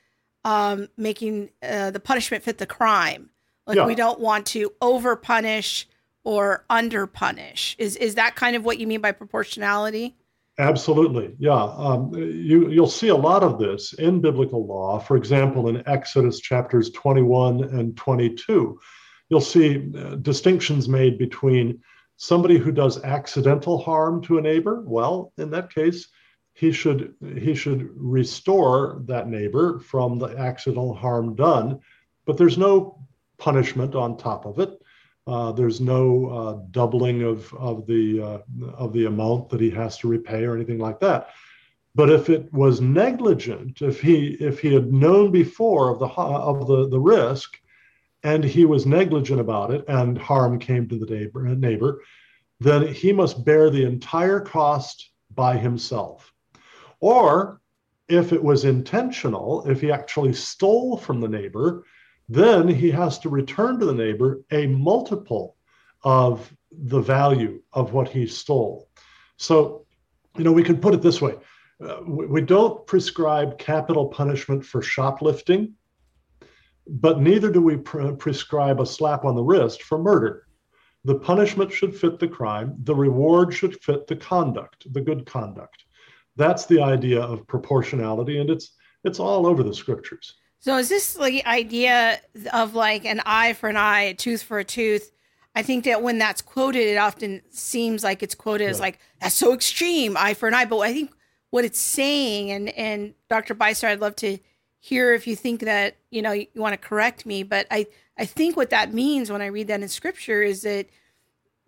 um, making uh, the punishment fit the crime like yeah. we don't want to over punish or under punish is is that kind of what you mean by proportionality Absolutely, yeah. Um, you you'll see a lot of this in biblical law. For example, in Exodus chapters 21 and 22, you'll see uh, distinctions made between somebody who does accidental harm to a neighbor. Well, in that case, he should he should restore that neighbor from the accidental harm done, but there's no punishment on top of it. Uh, there's no uh, doubling of, of, the, uh, of the amount that he has to repay or anything like that. But if it was negligent, if he, if he had known before of, the, of the, the risk and he was negligent about it and harm came to the neighbor, neighbor, then he must bear the entire cost by himself. Or if it was intentional, if he actually stole from the neighbor, then he has to return to the neighbor a multiple of the value of what he stole. So, you know, we can put it this way uh, we, we don't prescribe capital punishment for shoplifting, but neither do we pre- prescribe a slap on the wrist for murder. The punishment should fit the crime, the reward should fit the conduct, the good conduct. That's the idea of proportionality, and it's it's all over the scriptures. So is this the idea of like an eye for an eye, a tooth for a tooth? I think that when that's quoted, it often seems like it's quoted yeah. as like that's so extreme, eye for an eye. But I think what it's saying, and and Dr. Beisner, I'd love to hear if you think that you know you, you want to correct me, but I I think what that means when I read that in Scripture is that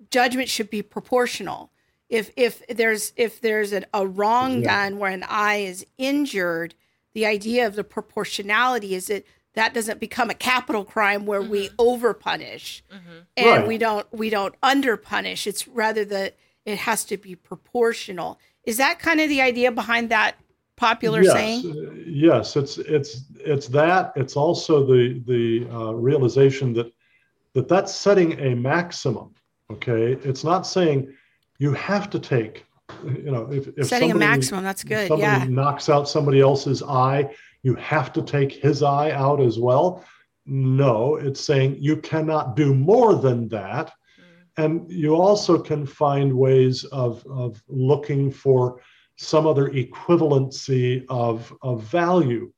judgment should be proportional. If if there's if there's a, a wrong yeah. done where an eye is injured, the idea of the proportionality is that that doesn't become a capital crime where mm-hmm. we over punish mm-hmm. and right. we don't we don't under punish it's rather that it has to be proportional is that kind of the idea behind that popular yes. saying uh, yes it's it's it's that it's also the the uh, realization that that that's setting a maximum okay it's not saying you have to take you know, if, if setting somebody, a maximum, that's good. Somebody yeah. knocks out somebody else's eye, you have to take his eye out as well. No, it's saying you cannot do more than that. Mm. And you also can find ways of, of looking for some other equivalency of, of value.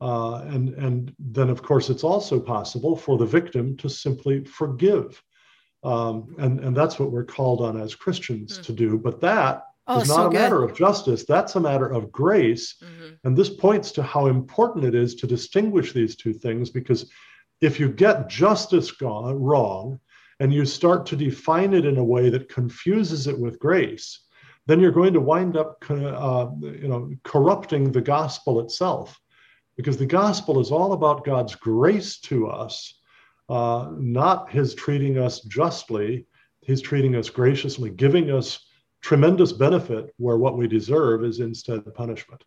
Uh, and, and then, of course, it's also possible for the victim to simply forgive. Um, and, and that's what we're called on as Christians mm. to do. But that Oh, it's not so a matter of justice. That's a matter of grace. Mm-hmm. And this points to how important it is to distinguish these two things because if you get justice gone, wrong and you start to define it in a way that confuses it with grace, then you're going to wind up uh, you know, corrupting the gospel itself because the gospel is all about God's grace to us, uh, not his treating us justly. He's treating us graciously, giving us tremendous benefit where what we deserve is instead punishment.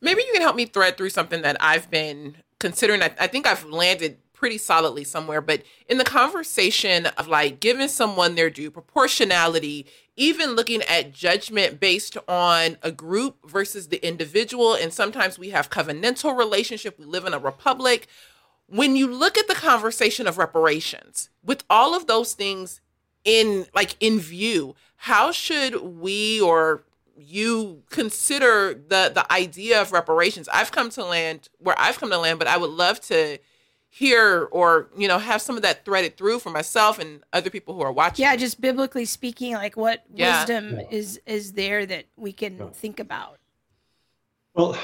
Maybe you can help me thread through something that I've been considering. I, I think I've landed pretty solidly somewhere, but in the conversation of like giving someone their due, proportionality even looking at judgment based on a group versus the individual and sometimes we have covenantal relationship we live in a republic when you look at the conversation of reparations with all of those things in like in view how should we or you consider the the idea of reparations i've come to land where i've come to land but i would love to hear or you know have some of that threaded through for myself and other people who are watching Yeah, just biblically speaking, like what Yeah. wisdom Yeah. is is there that we can Yeah. think about. Well,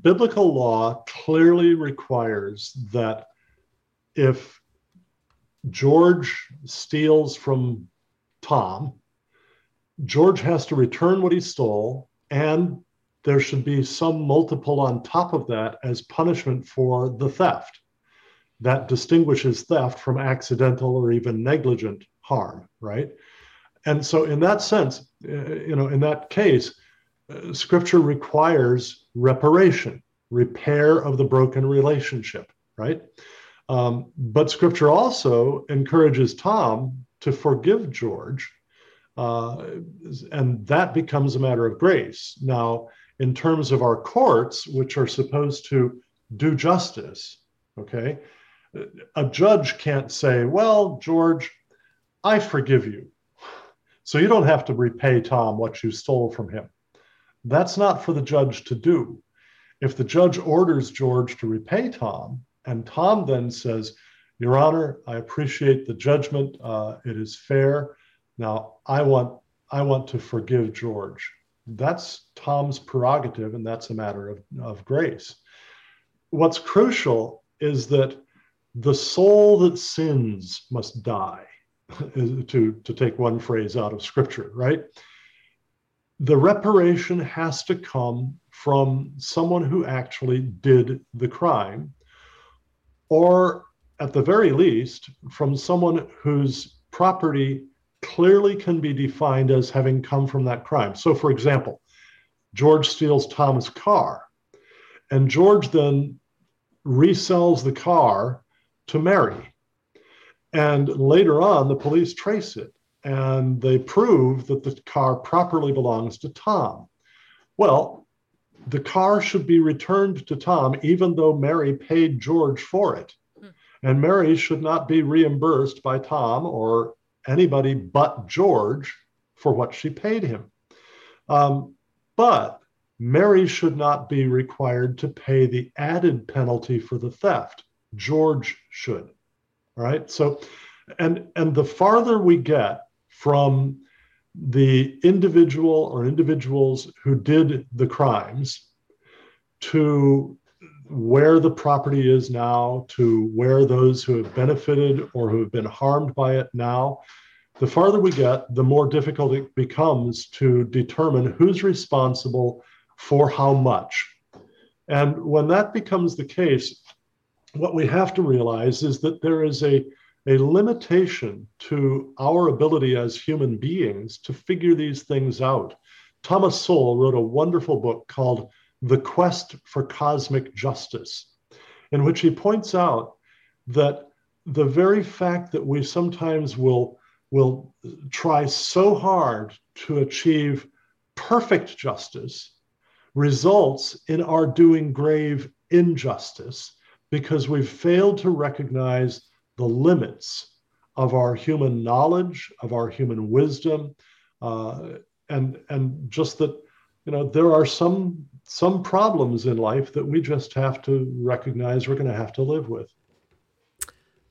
biblical law clearly requires that if George steals from Tom, George has to return what he stole, and there should be some multiple on top of that as punishment for the theft. That distinguishes theft from accidental or even negligent harm, right? And so, in that sense, uh, you know, in that case, uh, scripture requires reparation, repair of the broken relationship, right? Um, but scripture also encourages Tom to forgive George, uh, and that becomes a matter of grace. Now, in terms of our courts, which are supposed to do justice, okay, a judge can't say, well, George, I forgive you. So you don't have to repay Tom what you stole from him. That's not for the judge to do. If the judge orders George to repay Tom, and Tom then says, Your Honor, I appreciate the judgment. Uh, it is fair. Now I want I want to forgive George. That's Tom's prerogative, and that's a matter of, of grace. What's crucial is that the soul that sins must die, to, to take one phrase out of scripture, right? the reparation has to come from someone who actually did the crime, or at the very least, from someone whose property clearly can be defined as having come from that crime. So, for example, George steals Thomas' car, and George then resells the car to Mary. And later on, the police trace it and they prove that the car properly belongs to Tom. Well, the car should be returned to Tom, even though Mary paid George for it. Hmm. And Mary should not be reimbursed by Tom or anybody but George for what she paid him. Um, but Mary should not be required to pay the added penalty for the theft. George should. All right. So, and and the farther we get from the individual or individuals who did the crimes to where the property is now, to where those who have benefited or who have been harmed by it now, the farther we get, the more difficult it becomes to determine who's responsible for how much. And when that becomes the case, what we have to realize is that there is a a limitation to our ability as human beings to figure these things out. Thomas Sowell wrote a wonderful book called The Quest for Cosmic Justice, in which he points out that the very fact that we sometimes will, will try so hard to achieve perfect justice results in our doing grave injustice because we've failed to recognize the limits of our human knowledge, of our human wisdom, uh, and and just that you know there are some some problems in life that we just have to recognize we're going to have to live with.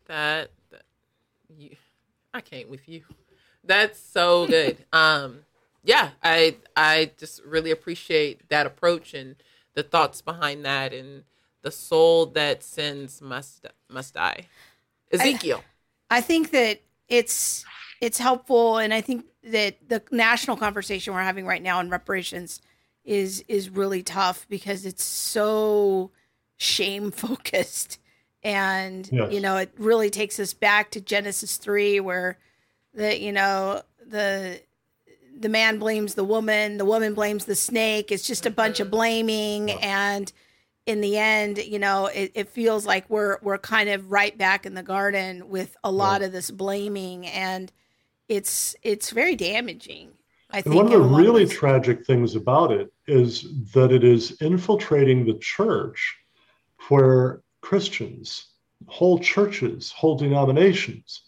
that, that you, I can't with you. That's so good. um, yeah, I I just really appreciate that approach and the thoughts behind that, and the soul that sins must must die. Ezekiel. I think that it's it's helpful, and I think that the national conversation we're having right now on reparations is is really tough because it's so shame focused, and Yes. you know it really takes us back to Genesis three, where the you know the the man blames the woman, the woman blames the snake. It's just a bunch of blaming and in the end, you know, it, it feels like we're we're kind of right back in the garden with a lot of this blaming and it's it's very damaging. I think And one of the in a lot really tragic things about it is that it is infiltrating the church where Christians, whole churches, whole denominations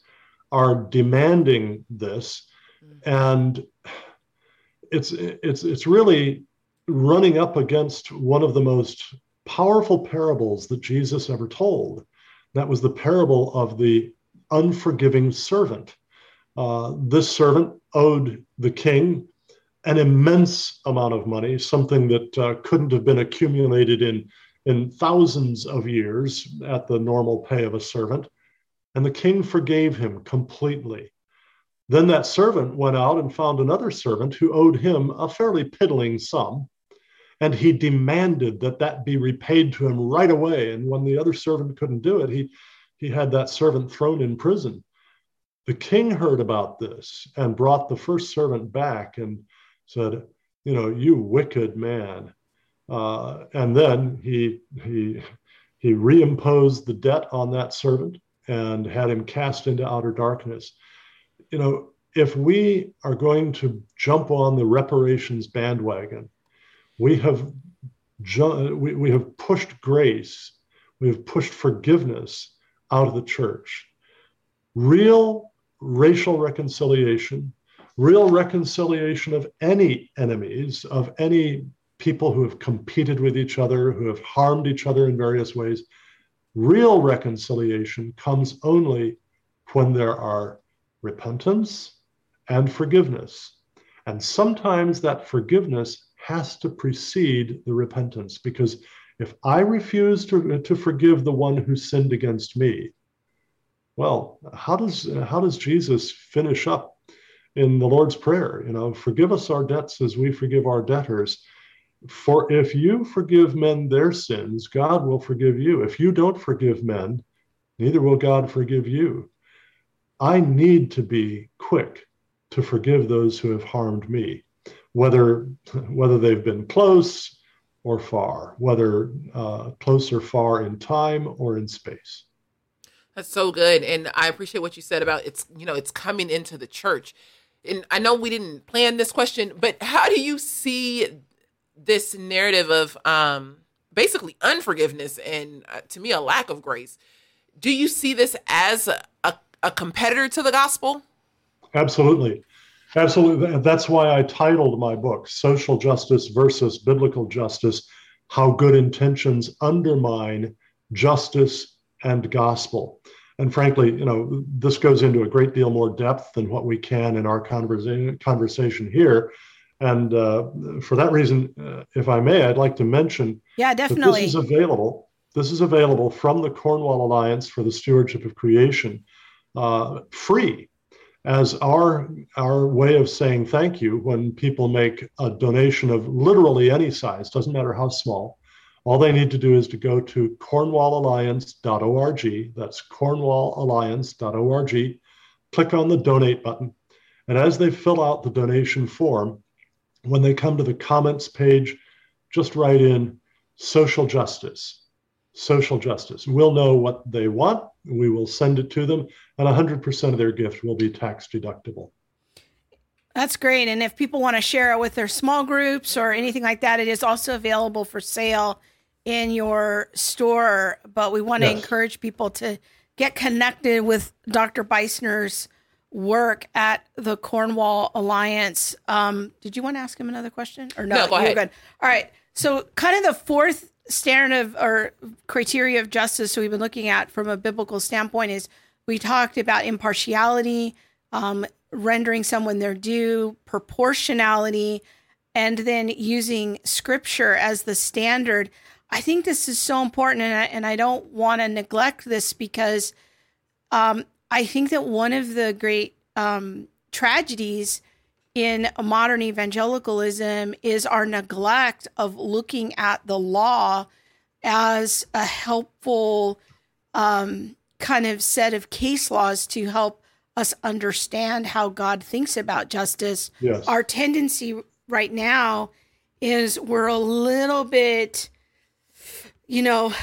are demanding this. Mm-hmm. And it's it's it's really running up against one of the most powerful parables that Jesus ever told. That was the parable of the unforgiving servant. Uh, this servant owed the king an immense amount of money, something that uh, couldn't have been accumulated in, in thousands of years at the normal pay of a servant. And the king forgave him completely. Then that servant went out and found another servant who owed him a fairly piddling sum. And he demanded that that be repaid to him right away. And when the other servant couldn't do it, he, he had that servant thrown in prison. The king heard about this and brought the first servant back and said, You know, you wicked man. Uh, and then he, he, he reimposed the debt on that servant and had him cast into outer darkness. You know, if we are going to jump on the reparations bandwagon, we have ju- we, we have pushed grace, we have pushed forgiveness out of the church. Real racial reconciliation, real reconciliation of any enemies, of any people who have competed with each other, who have harmed each other in various ways. Real reconciliation comes only when there are repentance and forgiveness. And sometimes that forgiveness has to precede the repentance because if I refuse to, to forgive the one who sinned against me, well, how does how does Jesus finish up in the Lord's Prayer? You know, forgive us our debts as we forgive our debtors. For if you forgive men their sins, God will forgive you. If you don't forgive men, neither will God forgive you. I need to be quick to forgive those who have harmed me, whether whether they've been close or far, whether uh, close or far in time or in space. That's so good. And I appreciate what you said about it's, you know, it's coming into the church. And I know we didn't plan this question, but how do you see this narrative of um basically unforgiveness and uh, to me a lack of grace? Do you see this as a, a, a competitor to the gospel? Absolutely. Absolutely. That's why I titled my book, Social Justice versus Biblical Justice How Good Intentions Undermine Justice and Gospel. And frankly, you know, this goes into a great deal more depth than what we can in our conversa- conversation here. And uh, for that reason, uh, if I may, I'd like to mention Yeah, definitely. this is available. This is available from the Cornwall Alliance for the Stewardship of Creation, uh, free as our our way of saying thank you when people make a donation of literally any size, doesn't matter how small. All they need to do is to go to cornwallalliance.org. That's cornwallalliance.org. Click on the donate button. And as they fill out the donation form, when they come to the comments page, just write in social justice. Social justice. We'll know what they want. We will send it to them, and 100% of their gift will be tax deductible. That's great. And if people want to share it with their small groups or anything like that, it is also available for sale in your store. But we want to Yes. encourage people to get connected with Dr. Beisner's work at the Cornwall Alliance. Um, did you want to ask him another question? Or no? No, go You're ahead. good. All right. So, kind of the fourth standard of or criteria of justice so we've been looking at from a biblical standpoint is we talked about impartiality, um, rendering someone their due, proportionality, and then using scripture as the standard. I think this is so important, and I, and I don't want to neglect this because um, I think that one of the great um, tragedies in modern evangelicalism is our neglect of looking at the law as a helpful um, kind of set of case laws to help us understand how God thinks about justice. Yes. Our tendency right now is we're a little bit, you know,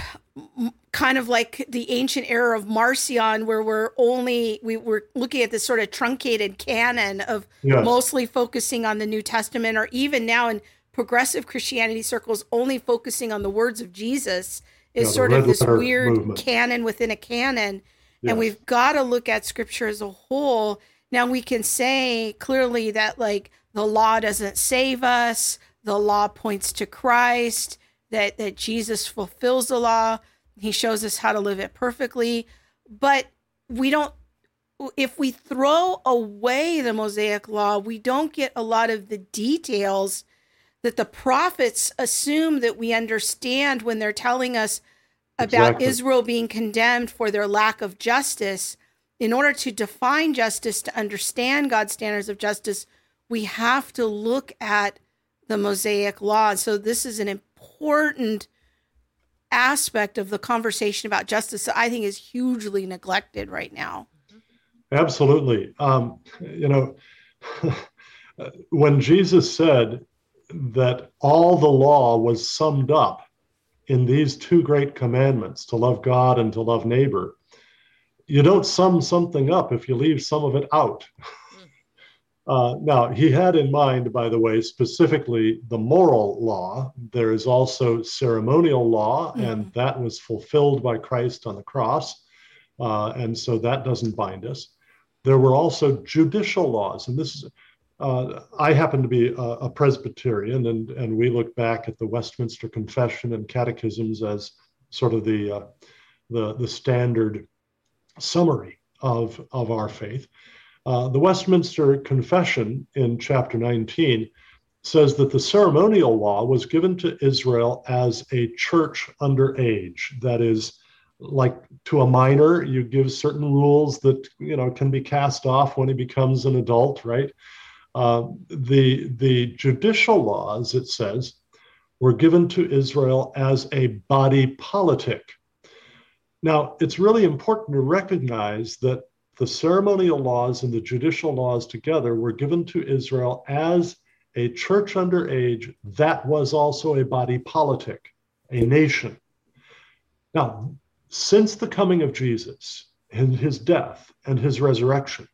kind of like the ancient era of Marcion, where we're only we were looking at this sort of truncated canon of Yes. mostly focusing on the New Testament, or even now in progressive Christianity circles, only focusing on the words of Jesus is Yeah, sort of this weird movement. canon within a canon. Yes. And we've got to look at scripture as a whole. Now we can say clearly that like the law doesn't save us, the law points to Christ, that that Jesus fulfills the law, he shows us how to live it perfectly, but we don't if we throw away the Mosaic law, we don't get a lot of the details that the prophets assume that we understand when they're telling us about Exactly. Israel being condemned for their lack of justice. In order to define justice, to understand God's standards of justice, we have to look at the Mosaic law. So, this is an important aspect of the conversation about justice that I think is hugely neglected right now. Absolutely. Um, you know, when Jesus said that all the law was summed up in these two great commandments to love God and to love neighbor, you don't sum something up if you leave some of it out. Uh, now, he had in mind, by the way, specifically the moral law. There is also ceremonial law, and that was fulfilled by Christ on the cross. Uh, and so that doesn't bind us. There were also judicial laws, and this is. Uh, I happen to be a, a Presbyterian, and, and we look back at the Westminster Confession and catechisms as sort of the, uh, the, the standard summary of, of our faith. Uh, the Westminster Confession in chapter 19 says that the ceremonial law was given to Israel as a church under age. That is, like to a minor, you give certain rules that you know can be cast off when he becomes an adult, right? Uh, the the judicial laws, it says, were given to Israel as a body politic. Now, it's really important to recognize that the ceremonial laws and the judicial laws together were given to Israel as a church under age that was also a body politic, a nation. Now, since the coming of Jesus and his death and his resurrection,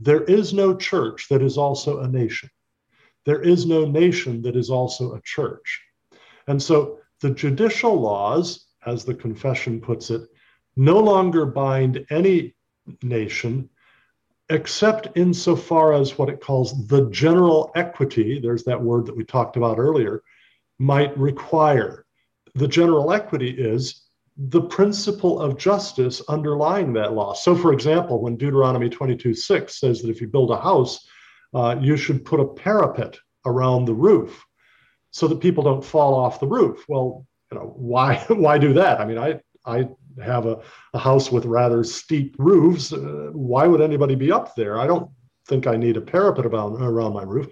there is no church that is also a nation. There is no nation that is also a church. And so the judicial laws, as the confession puts it, no longer bind any nation except insofar as what it calls the general equity, there's that word that we talked about earlier, might require. The general equity is the principle of justice underlying that law. So, for example, when Deuteronomy 22 6 says that if you build a house, uh, you should put a parapet around the roof so that people don't fall off the roof. Well, you know, why why do that? I mean, I I have a, a house with rather steep roofs. Uh, why would anybody be up there? I don't think I need a parapet around, around my roof.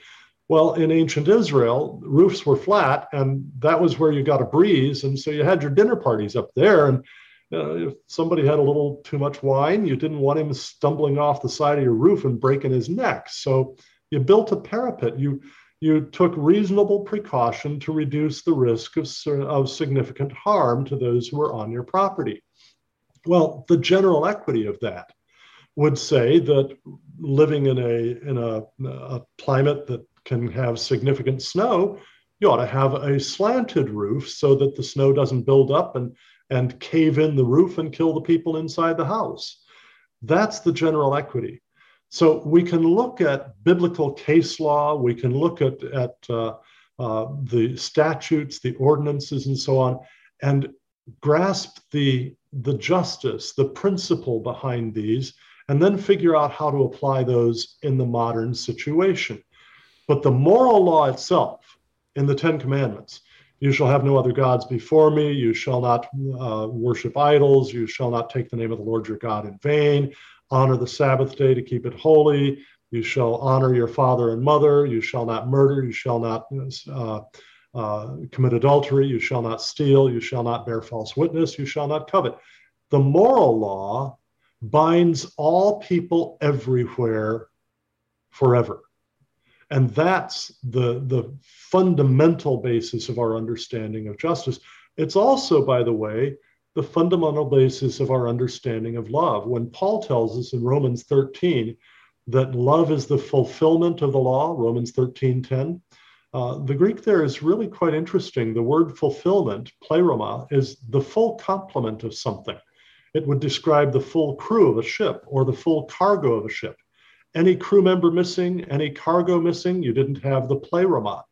Well, in ancient Israel, roofs were flat, and that was where you got a breeze. And so you had your dinner parties up there. And uh, if somebody had a little too much wine, you didn't want him stumbling off the side of your roof and breaking his neck. So you built a parapet. You you took reasonable precaution to reduce the risk of, of significant harm to those who were on your property. Well, the general equity of that would say that living in a in a, a climate that can have significant snow, you ought to have a slanted roof so that the snow doesn't build up and and cave in the roof and kill the people inside the house. That's the general equity. So we can look at biblical case law, we can look at, at uh, uh, the statutes, the ordinances, and so on, and grasp the, the justice, the principle behind these, and then figure out how to apply those in the modern situation. But the moral law itself in the Ten Commandments, you shall have no other gods before me, you shall not uh, worship idols, you shall not take the name of the Lord your God in vain, honor the Sabbath day to keep it holy. You shall honor your father and mother. You shall not murder. You shall not uh, uh, commit adultery. You shall not steal. You shall not bear false witness. You shall not covet. The moral law binds all people everywhere forever. And that's the, the fundamental basis of our understanding of justice. It's also, by the way, the fundamental basis of our understanding of love. When Paul tells us in Romans 13 that love is the fulfillment of the law, Romans 13 10, uh, the Greek there is really quite interesting. The word fulfillment, pleroma, is the full complement of something. It would describe the full crew of a ship or the full cargo of a ship. Any crew member missing, any cargo missing, you didn't have the pleroma.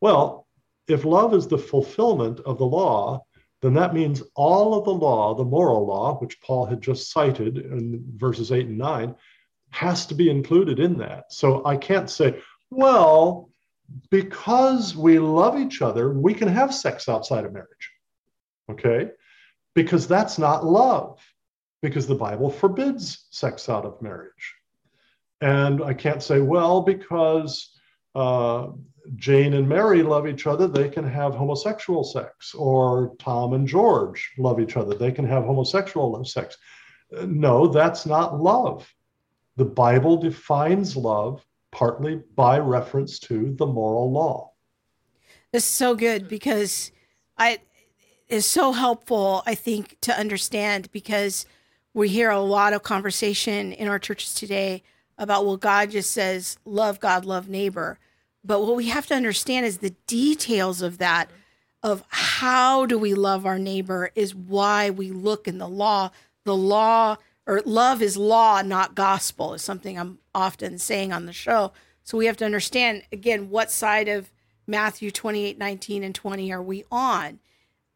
Well, if love is the fulfillment of the law, then that means all of the law, the moral law, which Paul had just cited in verses 8 and 9, has to be included in that. So I can't say, well, because we love each other, we can have sex outside of marriage. Okay? Because that's not love, because the Bible forbids sex out of marriage. And I can't say, well, because uh, Jane and Mary love each other, they can have homosexual sex, or Tom and George love each other, they can have homosexual sex. No, that's not love. The Bible defines love partly by reference to the moral law. This is so good because I is so helpful, I think, to understand because we hear a lot of conversation in our churches today about well, God just says love God, love neighbor. But what we have to understand is the details of that, of how do we love our neighbor, is why we look in the law. The law or love is law, not gospel, is something I'm often saying on the show. So we have to understand again what side of Matthew 28, 19, and 20 are we on?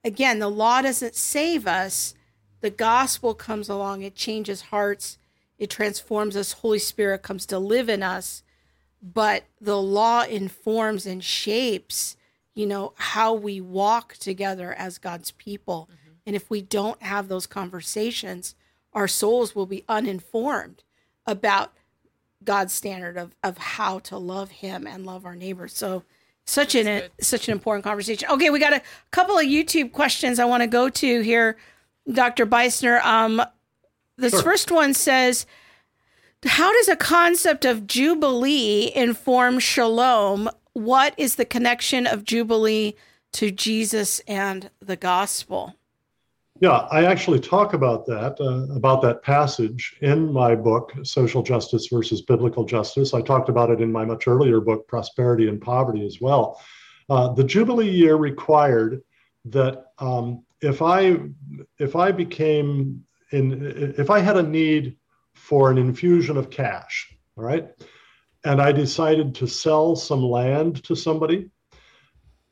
Again, the law doesn't save us. The gospel comes along, it changes hearts, it transforms us. Holy Spirit comes to live in us. But the law informs and shapes, you know, how we walk together as God's people. Mm-hmm. And if we don't have those conversations, our souls will be uninformed about God's standard of of how to love Him and love our neighbors. So such That's an good. such an important conversation. Okay, we got a couple of YouTube questions I want to go to here, Dr. Beisner. Um, this sure. first one says, "How does a concept of jubilee inform shalom? What is the connection of jubilee to Jesus and the gospel?" Yeah, I actually talk about that, uh, about that passage in my book, Social Justice versus Biblical Justice. I talked about it in my much earlier book, Prosperity and Poverty, as well. Uh, the Jubilee year required that um, if I if I became in if I had a need for an infusion of cash, all right, and I decided to sell some land to somebody,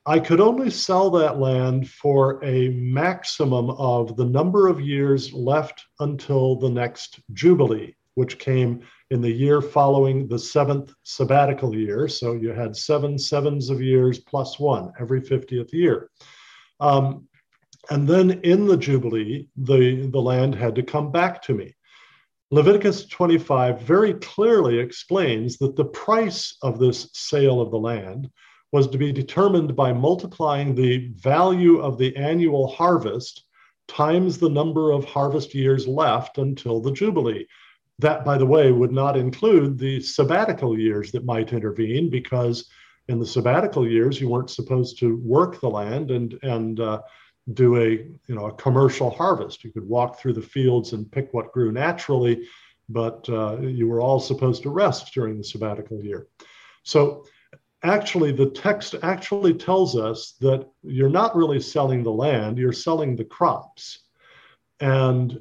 I could only sell that land for a maximum of the number of years left until the next Jubilee, which came in the year following the seventh sabbatical year. So you had seven sevens of years plus one every 50th year. Um, and then in the Jubilee, the, the land had to come back to me. Leviticus 25 very clearly explains that the price of this sale of the land was to be determined by multiplying the value of the annual harvest times the number of harvest years left until the Jubilee. That, by the way, would not include the sabbatical years that might intervene because in the sabbatical years you weren't supposed to work the land and and uh, do a you know a commercial harvest. You could walk through the fields and pick what grew naturally, but uh, you were all supposed to rest during the sabbatical year. So actually the text actually tells us that you're not really selling the land you're selling the crops. And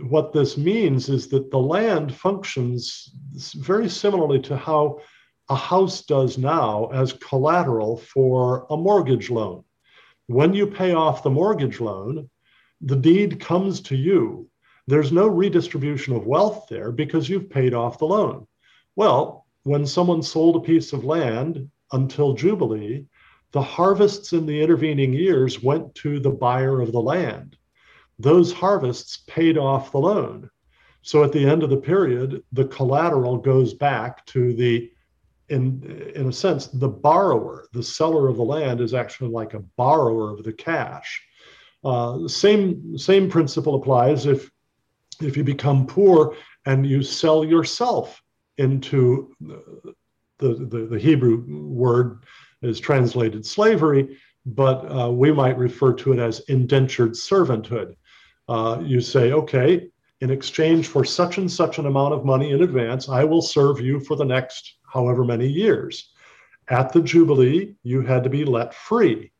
what this means is that the land functions very similarly to how a house does now as collateral for a mortgage loan. When you pay off the mortgage loan the deed comes to you. There's no redistribution of wealth there because you've paid off the loan. Well when someone sold a piece of land until Jubilee, the harvests in the intervening years went to the buyer of the land. Those harvests paid off the loan. So at the end of the period, the collateral goes back to the, in, in a sense, the borrower. The seller of the land is actually like a borrower of the cash. Uh, same, same principle applies if, if you become poor and you sell yourself into the, the, the Hebrew word is translated slavery, but uh, we might refer to it as indentured servanthood. uh, you say, okay, in exchange for such and such an amount of money in advance, I will serve you for the next however many years. At the Jubilee, you had to be let free.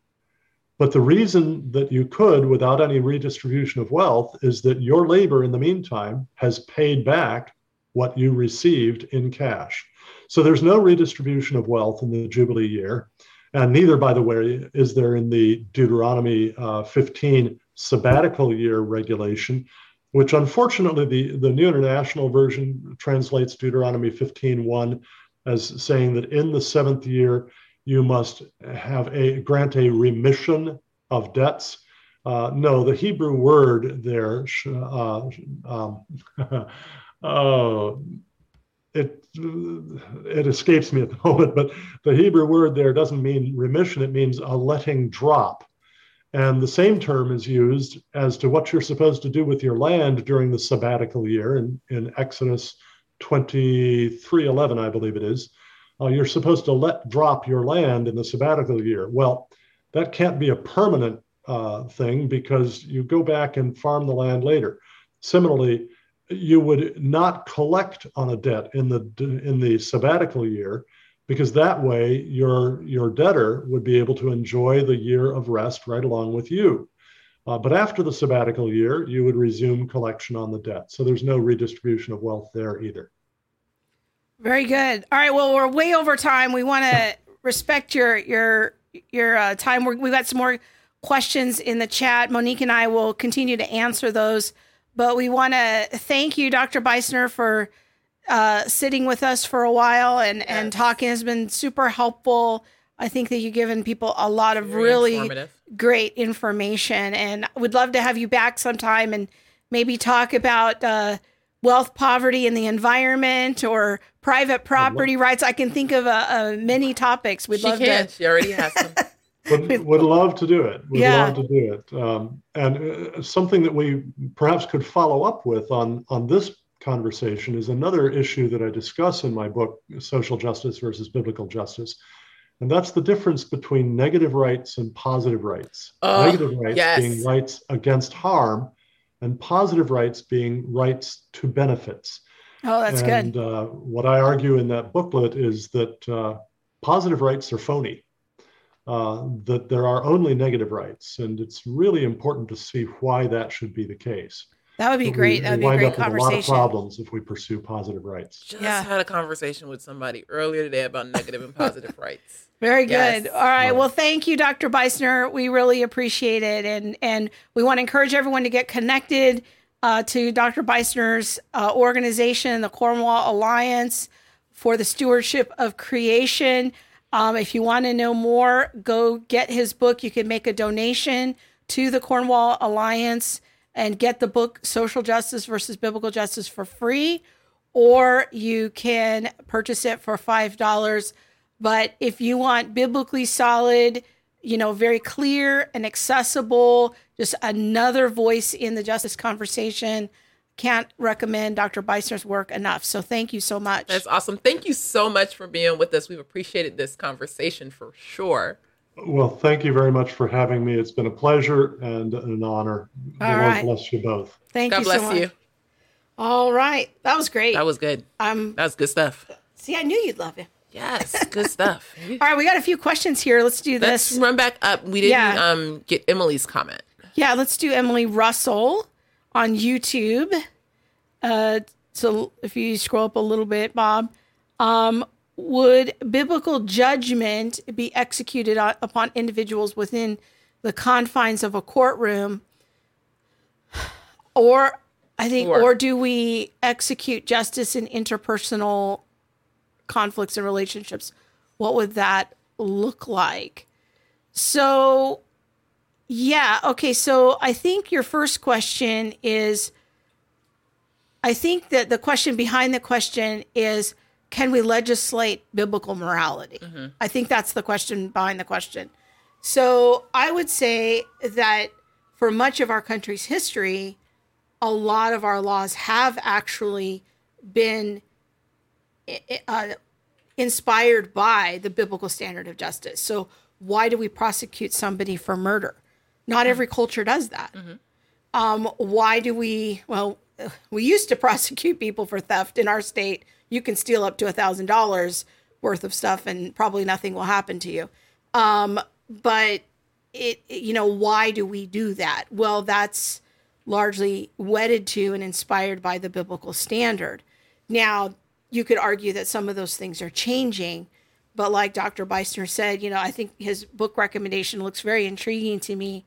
But the reason that you could without any redistribution of wealth is that your labor in the meantime has paid back what you received in cash. So there's no redistribution of wealth in the Jubilee year. And neither, by the way, is there in the Deuteronomy uh, 15 sabbatical year regulation, which unfortunately the, the New International Version translates Deuteronomy 15.1 as saying that in the seventh year, you must have a grant a remission of debts. Uh, no, the Hebrew word there, uh, um, uh, it it escapes me at the moment, but the Hebrew word there doesn't mean remission; it means a letting drop. And the same term is used as to what you're supposed to do with your land during the sabbatical year in, in Exodus 23:11, I believe it is uh, you're supposed to let drop your land in the sabbatical year. Well, that can't be a permanent uh, thing because you go back and farm the land later. Similarly, you would not collect on a debt in the in the sabbatical year because that way your your debtor would be able to enjoy the year of rest right along with you. Uh, but after the sabbatical year, you would resume collection on the debt. So there's no redistribution of wealth there either. Very good. All right. Well, we're way over time. We want to respect your your your uh, time. we have got some more questions in the chat. Monique and I will continue to answer those. But we want to thank you, Dr. Beisner, for uh, sitting with us for a while and yes. and talking. has been super helpful. I think that you've given people a lot of Very really great information, and would love to have you back sometime and maybe talk about. Uh, wealth poverty in the environment or private property rights. I can think of uh, uh, many topics. We'd she love can. to. She already has some. would, would love to do it. Would yeah. love to do it. Um, and uh, something that we perhaps could follow up with on on this conversation is another issue that I discuss in my book, Social Justice versus Biblical Justice. And that's the difference between negative rights and positive rights. Oh, negative rights yes. being rights against harm, and positive rights being rights to benefits. Oh, that's and, good. Uh, what I argue in that booklet is that uh, positive rights are phony, uh, that there are only negative rights. And it's really important to see why that should be the case. That would be but great. that would be a great conversation. a lot of problems if we pursue positive rights. Just yeah. had a conversation with somebody earlier today about negative and positive rights. Very good. Yes. All right. Well, thank you, Dr. Beisner. We really appreciate it, and and we want to encourage everyone to get connected uh, to Dr. Beisner's uh, organization, the Cornwall Alliance for the Stewardship of Creation. Um, if you want to know more, go get his book. You can make a donation to the Cornwall Alliance and get the book Social Justice versus Biblical Justice for free, or you can purchase it for $5. But if you want biblically solid, you know, very clear and accessible, just another voice in the justice conversation, can't recommend Dr. Beisner's work enough. So thank you so much. That's awesome. Thank you so much for being with us. We've appreciated this conversation for sure. Well, thank you very much for having me. It's been a pleasure and an honor. All the right. Lord bless you both. Thank God you bless so much. you. All right. That was great. That was good. Um, that was good stuff. See, I knew you'd love it. Yes, good stuff. All right, we got a few questions here. Let's do this. Let's run back up. We didn't yeah. um, get Emily's comment. Yeah, let's do Emily Russell on YouTube. Uh, so if you scroll up a little bit, Bob, um, would biblical judgment be executed upon individuals within the confines of a courtroom? Or i think or, or do we execute justice in interpersonal conflicts and relationships? What would that look like? So yeah okay so i think your first question is i think that the question behind the question is can we legislate biblical morality? Mm-hmm. I think that's the question behind the question. So I would say that for much of our country's history, a lot of our laws have actually been uh, inspired by the biblical standard of justice. So why do we prosecute somebody for murder? Not mm-hmm. every culture does that. Mm-hmm. Um, why do we? Well, we used to prosecute people for theft in our state. You can steal up to a thousand dollars worth of stuff, and probably nothing will happen to you. Um, but it, you know, why do we do that? Well, that's largely wedded to and inspired by the biblical standard. Now, you could argue that some of those things are changing, but like Dr. Beisner said, you know, I think his book recommendation looks very intriguing to me.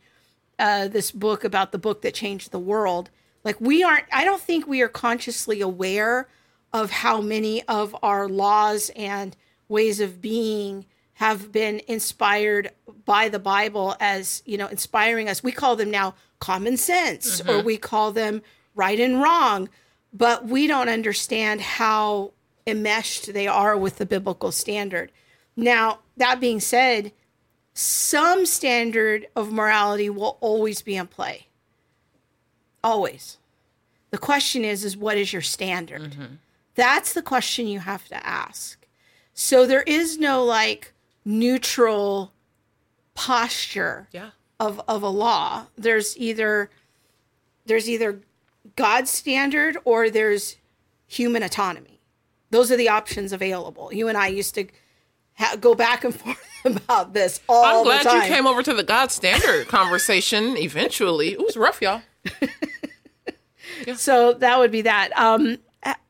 Uh, this book about the book that changed the world. Like, we aren't, I don't think we are consciously aware of how many of our laws and ways of being have been inspired by the Bible as, you know, inspiring us. We call them now common sense mm-hmm. or we call them right and wrong, but we don't understand how enmeshed they are with the biblical standard. Now, that being said, some standard of morality will always be in play. Always. The question is is what is your standard? Mm-hmm. That's the question you have to ask. So there is no like neutral posture yeah. of of a law. There's either there's either God's standard or there's human autonomy. Those are the options available. You and I used to ha- go back and forth about this all I'm glad you came over to the God standard conversation eventually. It was rough, y'all. yeah. So that would be that. Um,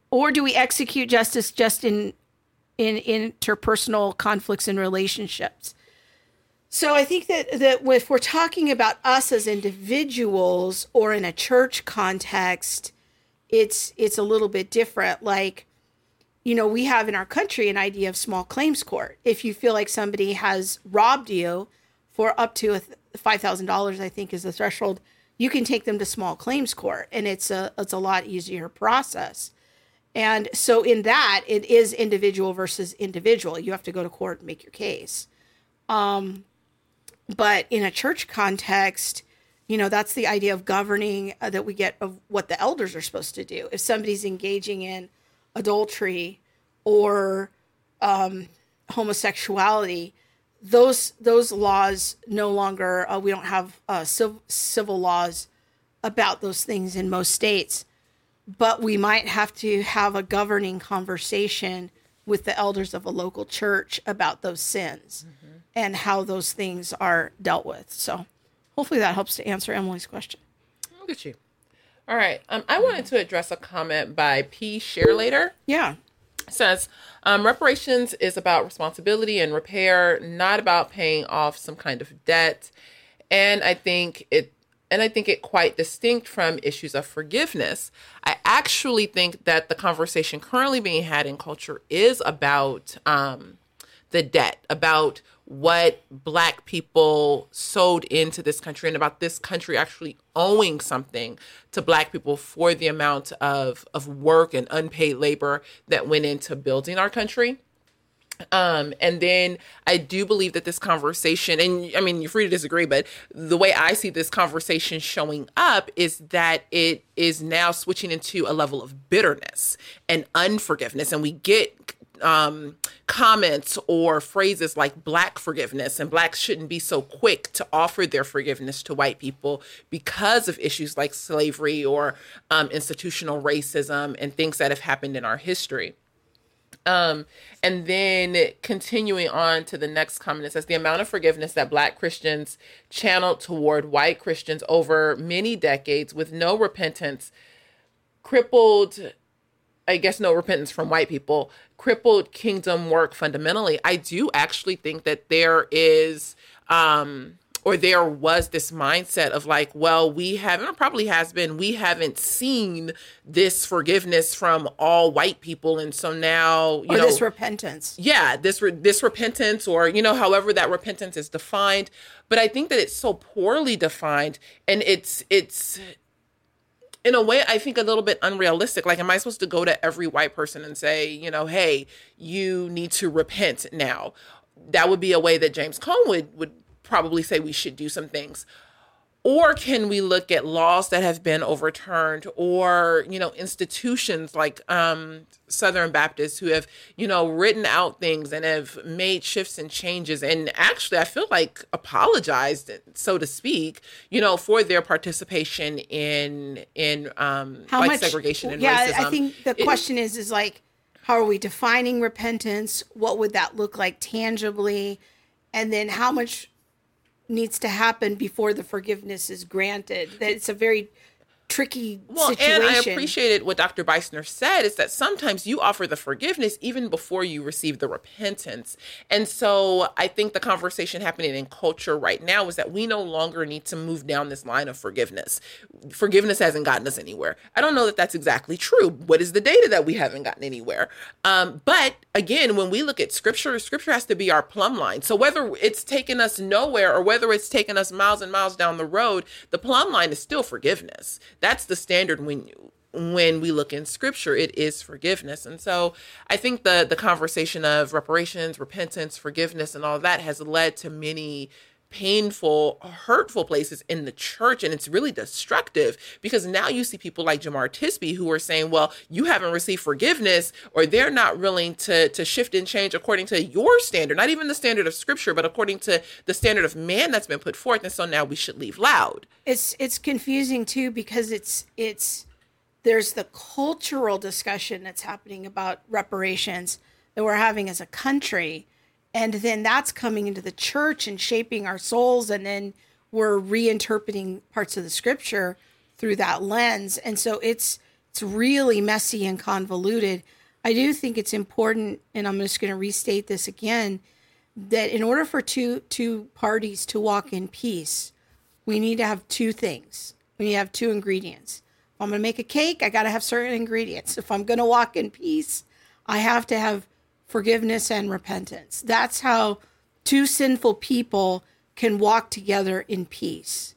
or do we execute justice just in in interpersonal conflicts and relationships. So I think that that if we're talking about us as individuals or in a church context, it's it's a little bit different. Like, you know, we have in our country an idea of small claims court. If you feel like somebody has robbed you for up to five thousand dollars, I think is the threshold, you can take them to small claims court, and it's a it's a lot easier process. And so in that, it is individual versus individual. You have to go to court and make your case. Um, but in a church context, you know, that's the idea of governing uh, that we get of what the elders are supposed to do. If somebody's engaging in adultery or um, homosexuality, those those laws no longer uh, we don't have uh, civil, civil laws about those things in most states but we might have to have a governing conversation with the elders of a local church about those sins mm-hmm. and how those things are dealt with. So hopefully that helps to answer Emily's question. Look at you. All right. Um, I wanted to address a comment by P. Sharelater. Yeah. It says um, reparations is about responsibility and repair, not about paying off some kind of debt. And I think it and I think it quite distinct from issues of forgiveness. I actually think that the conversation currently being had in culture is about um, the debt, about what Black people sowed into this country, and about this country actually owing something to Black people for the amount of, of work and unpaid labor that went into building our country. Um, and then I do believe that this conversation, and I mean, you're free to disagree, but the way I see this conversation showing up is that it is now switching into a level of bitterness and unforgiveness. And we get um, comments or phrases like black forgiveness and blacks shouldn't be so quick to offer their forgiveness to white people because of issues like slavery or um, institutional racism and things that have happened in our history. Um, and then continuing on to the next comment, it says the amount of forgiveness that Black Christians channeled toward white Christians over many decades with no repentance crippled, I guess, no repentance from white people, crippled kingdom work fundamentally. I do actually think that there is. Um, or there was this mindset of like, well, we haven't, probably has been, we haven't seen this forgiveness from all white people, and so now, you or know, this repentance. Yeah, this re- this repentance, or you know, however that repentance is defined. But I think that it's so poorly defined, and it's it's in a way i think a little bit unrealistic like am i supposed to go to every white person and say you know hey you need to repent now that would be a way that james cone would would probably say we should do some things. Or can we look at laws that have been overturned or you know institutions like um, southern baptists who have you know written out things and have made shifts and changes and actually i feel like apologized so to speak you know for their participation in in um How like much segregation and yeah, racism I think the It- question is is like how are we defining repentance? What would that look like tangibly? And then how much needs to happen before the forgiveness is granted? That it's a very tricky Well, situation. and I appreciated what Dr. Beisner said is that sometimes you offer the forgiveness even before you receive the repentance. And so I think the conversation happening in culture right now is that we no longer need to move down this line of forgiveness. Forgiveness hasn't gotten us anywhere. I don't know that that's exactly true. What is the data that we haven't gotten anywhere? Um, but again, when we look at scripture, scripture has to be our plumb line. So whether it's taken us nowhere or whether it's taken us miles and miles down the road, the plumb line is still forgiveness. That's the standard when when we look in scripture it is forgiveness. And so i think the the conversation of reparations repentance forgiveness and all that has led to many painful hurtful places in the church and it's really destructive because now you see people like jemar tisby who are saying well you haven't received forgiveness or they're not willing to to shift and change according to your standard not even the standard of scripture but according to the standard of man that's been put forth and so now we should leave loud. It's it's confusing too because it's it's there's the cultural discussion that's happening about reparations that we're having as a country and then that's coming into the church and shaping our souls and then we're reinterpreting parts of the scripture through that lens and so it's it's really messy and convoluted i do think it's important and i'm just going to restate this again that in order for two two parties to walk in peace we need to have two things. We need to have two ingredients. If I'm going to make a cake, I got to have certain ingredients. If I'm going to walk in peace, I have to have forgiveness and repentance. That's how two sinful people can walk together in peace.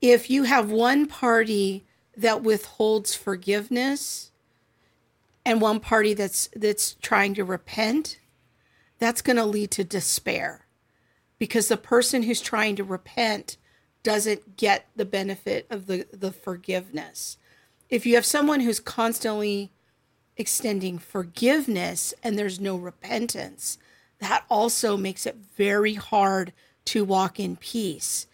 If you have one party that withholds forgiveness and one party that's that's trying to repent, that's going to lead to despair because the person who's trying to repent doesn't get the benefit of the, the forgiveness. If you have someone who's constantly extending forgiveness and there's no repentance, that also makes it very hard to walk in peace.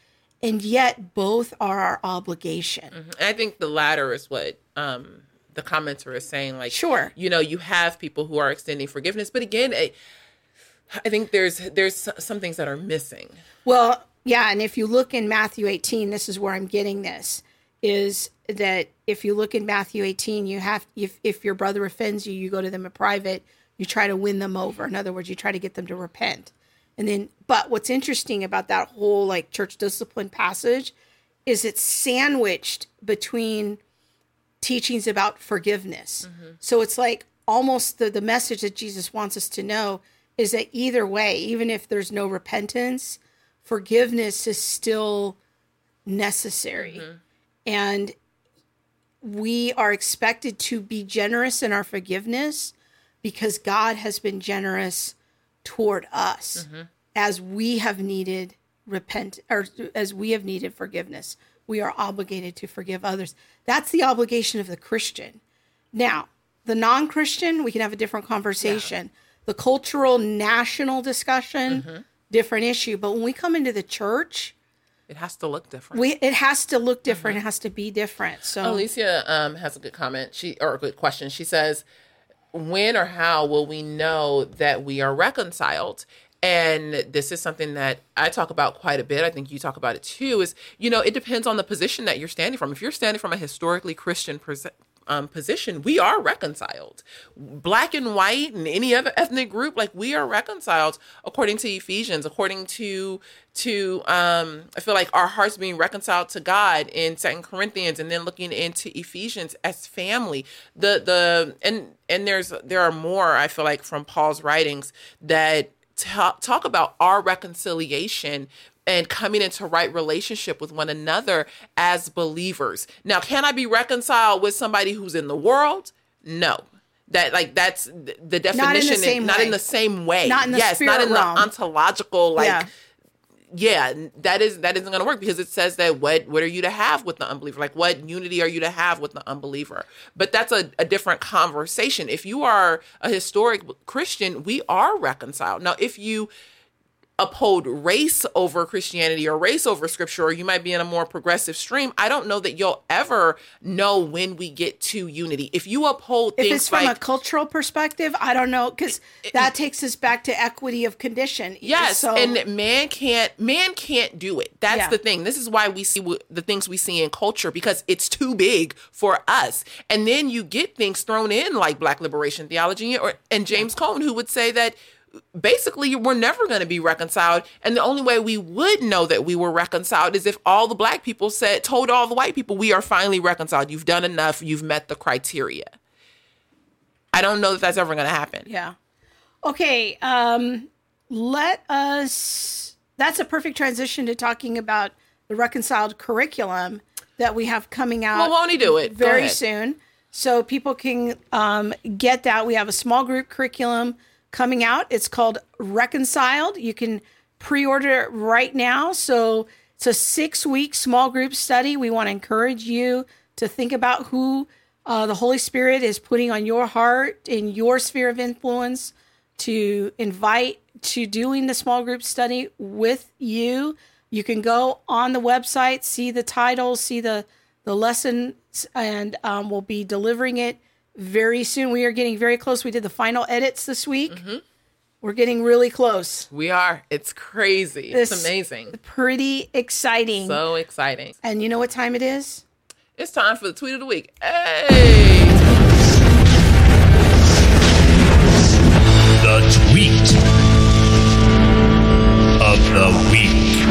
And yet, both are our obligation. And I think the latter is what um, the commenter is saying. Like, Sure. you know, you have people who are extending forgiveness, but again, I, I think there's there's some things that are missing. Well, yeah, and if you look in Matthew 18, this is where I'm getting this is that if you look in Matthew 18, you have if if your brother offends you, you go to them in private, you try to win them over. In other words, you try to get them to repent. And then but what's interesting about that whole like church discipline passage is it's sandwiched between teachings about forgiveness. Mm-hmm. So it's like almost the, the message that Jesus wants us to know is that either way, even if there's no repentance, forgiveness is still necessary. Mm-hmm. And we are expected to be generous in our forgiveness because God has been generous toward us mm-hmm. as we have needed repent or as we have needed forgiveness. We are obligated to forgive others. That's the obligation of the Christian. Now, the non Christian, we can have a different conversation. The cultural, national discussion, mm-hmm. different issue. But when we come into the church, It has to look different. we it has to look different. It has to be different. So Alicia um, has a good comment. She or a good question. She says, "When or how will we know that we are reconciled?" And this is something that I talk about quite a bit. I think you talk about it too. Is you know, it depends on the position that you're standing from. If you're standing from a historically Christian pres- um, position, we are reconciled. Black and white and any other ethnic group, like we are reconciled according to Ephesians, according to to um, I feel like our hearts being reconciled to God in Second Corinthians, and then looking into Ephesians as family. The the and and there's there are more I feel like from Paul's writings that talk, talk about our reconciliation and coming into right relationship with one another as believers. Now, can I be reconciled with somebody who's in the world? No. That like that's the the definition same not way. in the same way. Not in the yes, not in realm. the ontological like Yeah. yeah, that is that isn't going to work because it says that what what are you to have with the unbeliever? Like what unity are you to have with the unbeliever? But that's a, a different conversation. If you are a historic Christian, we are reconciled. Now, if you uphold race over Christianity or race over scripture, or you might be in a more progressive stream, I don't know that you'll ever know when we get to unity. If you uphold if things it's from like a cultural perspective, I don't know because that takes us back to equity of condition. Yes, So- and man can't man can't do it. That's Yeah. the thing. This is why we see w- the things we see in culture because it's too big for us. And then you get things thrown in like Black liberation theology or and James Cone who would say that basically we're never going to be reconciled and the only way we would know that we were reconciled is if all the black people said told all the white people we are finally reconciled you've done enough you've met the criteria i don't know that that's ever going to happen Yeah. Okay. Um, let us. That's a perfect transition to talking about the reconciled curriculum that we have coming out. well won't he do it very soon, so people can um, get that. We have a small group curriculum coming out. It's called Reconciled. You can pre-order it right now. So it's a six-week small group study. We want to encourage you to think about who uh, the Holy Spirit is putting on your heart in your sphere of influence to invite to doing the small group study with you. You can go on the website, see the titles, see the the lessons, and um, we'll be delivering it very soon. We are getting very close. We did the final edits this week. Mm-hmm. We're getting really close. We are. It's crazy. This- it's amazing. Pretty exciting. So exciting. and you know what time it is? It's time for the tweet of the week. Hey. The tweet of the week.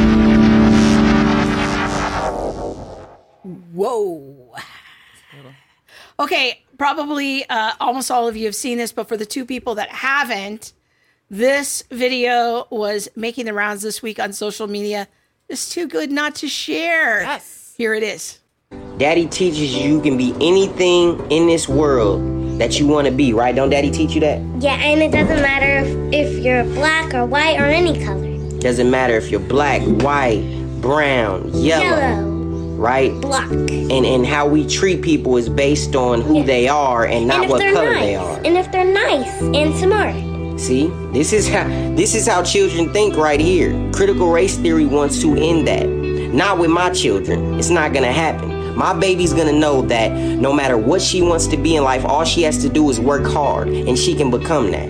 Whoa. Okay, probably uh, almost all of you have seen this, but for the two people that haven't, this video was making the rounds this week on social media. It's too good not to share. Yes. Here it is. Daddy teaches you you can be anything in this world that you want to be, right? Don't daddy teach you that? Yeah, and it doesn't matter if, if you're black or white or any color. Doesn't matter if you're black, white, brown, yellow, Yellow, right? black. And and how we treat people is based on who they are and not and what color nice. they are. And if they're nice and smart. See? This is how this is how children think right here. Critical race theory wants to end that. Not with my children. It's not gonna happen. My baby's gonna know that no matter what she wants to be in life, all she has to do is work hard and she can become that.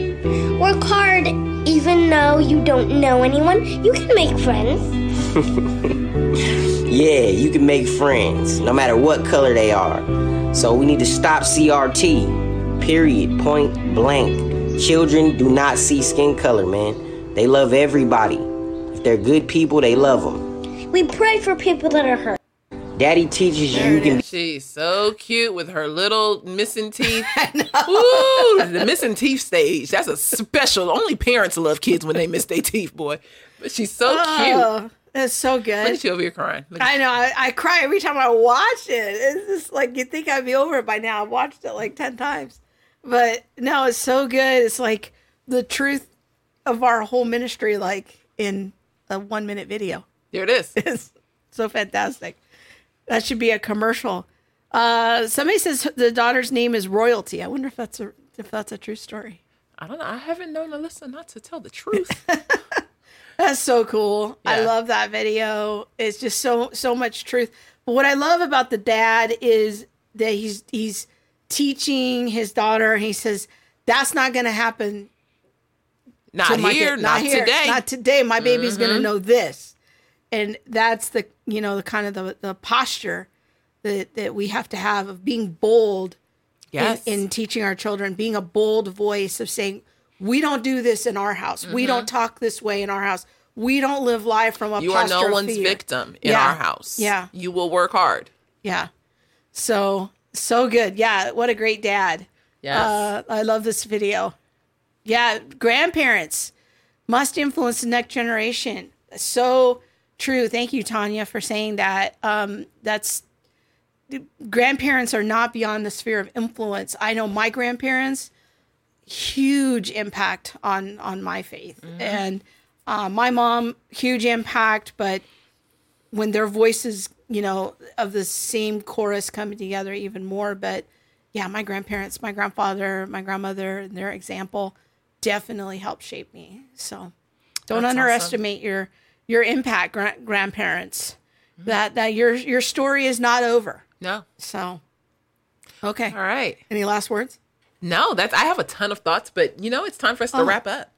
Work hard even though you don't know anyone. You can make friends. Yeah, you can make friends, no matter what color they are. So we need to stop CRT. Period. Point blank. Children do not see skin color, man. They love everybody. If they're good people, they love them. We pray for people that are hurt. Daddy teaches you you can She's so cute with her little missing teeth. Ooh, the missing teeth stage. That's a special. Only parents love kids when they miss their teeth, boy. But she's so oh. cute. That's so Look good. at you over here crying. Look I know. I, I cry every time I watch it. It's just like you think I'd be over it by now. I've watched it like 10 times. But no, it's so good. It's like the truth of our whole ministry, like in a one minute video. There it is. It's so fantastic. That should be a commercial. Uh, somebody says the daughter's name is Royalty. I wonder if that's a if that's a true story. I don't know. I haven't known Alisa not to tell the truth. That's so cool. I love that video. It's just so so much truth. But what I love about the dad is that he's he's teaching his daughter and he says that's not going to happen Not here, kid. not, here. today. Mm-hmm. Not today. My baby's going to know this. And that's the you know the kind of the the posture that that we have to have of being bold yes. in, in teaching our children, being a bold voice of saying, we don't do this in our house. We don't talk this way in our house. We don't live life from a Mm-hmm. you are no one's fear." victim in Yeah. our house. Yeah. You will work hard. Yeah. So, so good. Yeah. What a great dad. Yes. Uh, I love this video. Yeah. Grandparents must influence the next generation. So true. Thank you, Tanya, for saying that. Um, that's grandparents are not beyond the sphere of influence. I know my grandparents, huge impact on on my faith, and Uh, my mom, huge impact, but when their voices, you know, of the same chorus coming together, even more. But yeah, my grandparents, my grandfather, my grandmother, and their example definitely helped shape me. So don't That's underestimate your your impact, gra- grandparents. That that your your story is not over. No. So okay. All right. Any last words? No, that's I have a ton of thoughts, but you know, it's time for us to Oh. wrap up.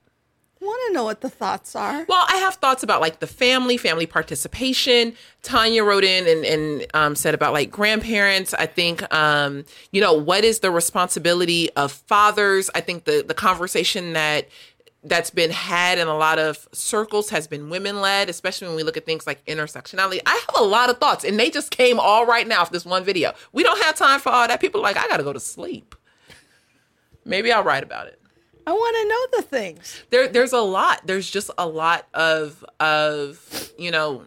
Want to know what the thoughts are? Well, I have thoughts about like the family, family participation. Tanya wrote in and, and um, said about like grandparents. I think, um, you know, what is the responsibility of fathers? I think the the conversation that that's been had in a lot of circles has been women led, especially when we look at things like intersectionality. I have a lot of thoughts, and they just came all right now for this one video. We don't have time for all that. People are like, I got to go to sleep. Maybe I'll write about it. I want to know the things. there there's a lot. There's just a lot of of you know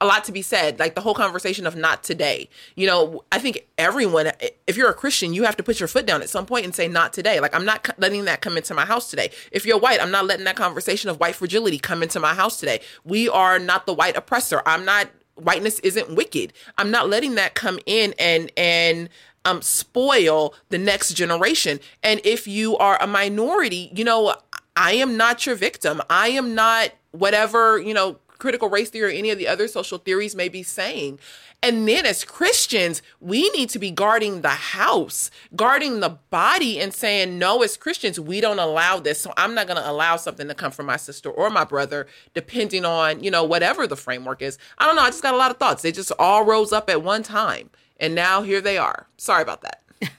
a lot to be said like the whole conversation of not today. You know i think everyone if you're a christian you have to put your foot down at some point and say not today. Like i'm not letting that come into my house today. If you're white i'm not letting that conversation of white fragility come into my house today. We are not the white oppressor. I'm not whiteness isn't wicked. I'm not letting that come in and and um, spoil the next generation. And if you are a minority, you know, I am not your victim. I am not whatever, you know, critical race theory or any of the other social theories may be saying. And then as Christians, we need to be guarding the house, guarding the body, and saying, no, as Christians, we don't allow this. So I'm not going to allow something to come from my sister or my brother, depending on, you know, whatever the framework is. I don't know. I just got a lot of thoughts. They just all rose up at one time. And now here they are. Sorry about that.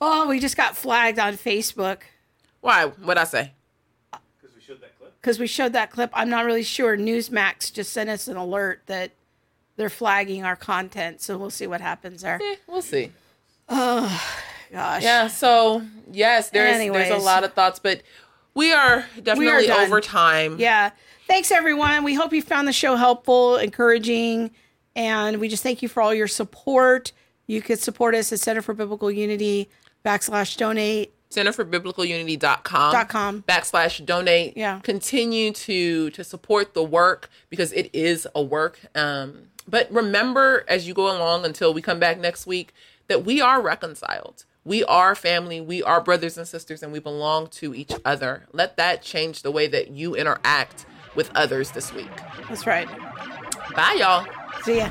well, we just got flagged on Facebook Why? What'd I say? because we showed that clip. Because we showed that clip. I'm not really sure. Newsmax just sent us an alert that they're flagging our content, so we'll see what happens there. Eh, we'll see. Oh, gosh. Yeah. So yes, there's there's a lot of thoughts, but we are definitely done. over time. Yeah. Thanks, everyone. We hope you found the show helpful, encouraging, and we just thank you for all your support. You could support us at Center for Biblical Unity backslash donate. centerforbiblicalunity.com Dot com. backslash donate Yeah. continue to to support the work because it is a work um but remember as you go along until we come back next week that we are reconciled we are family we are brothers and sisters and we belong to each other let that change the way that you interact with others this week That's right. Bye y'all See ya.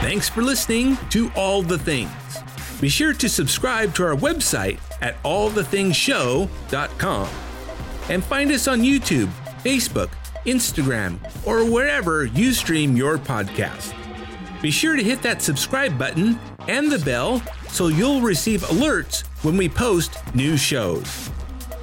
Thanks for listening to All the Things. Be sure to subscribe to our website at allthethingshow.com and find us on YouTube, Facebook, Instagram, or wherever you stream your podcast. Be sure to hit that subscribe button and the bell so you'll receive alerts when we post new shows.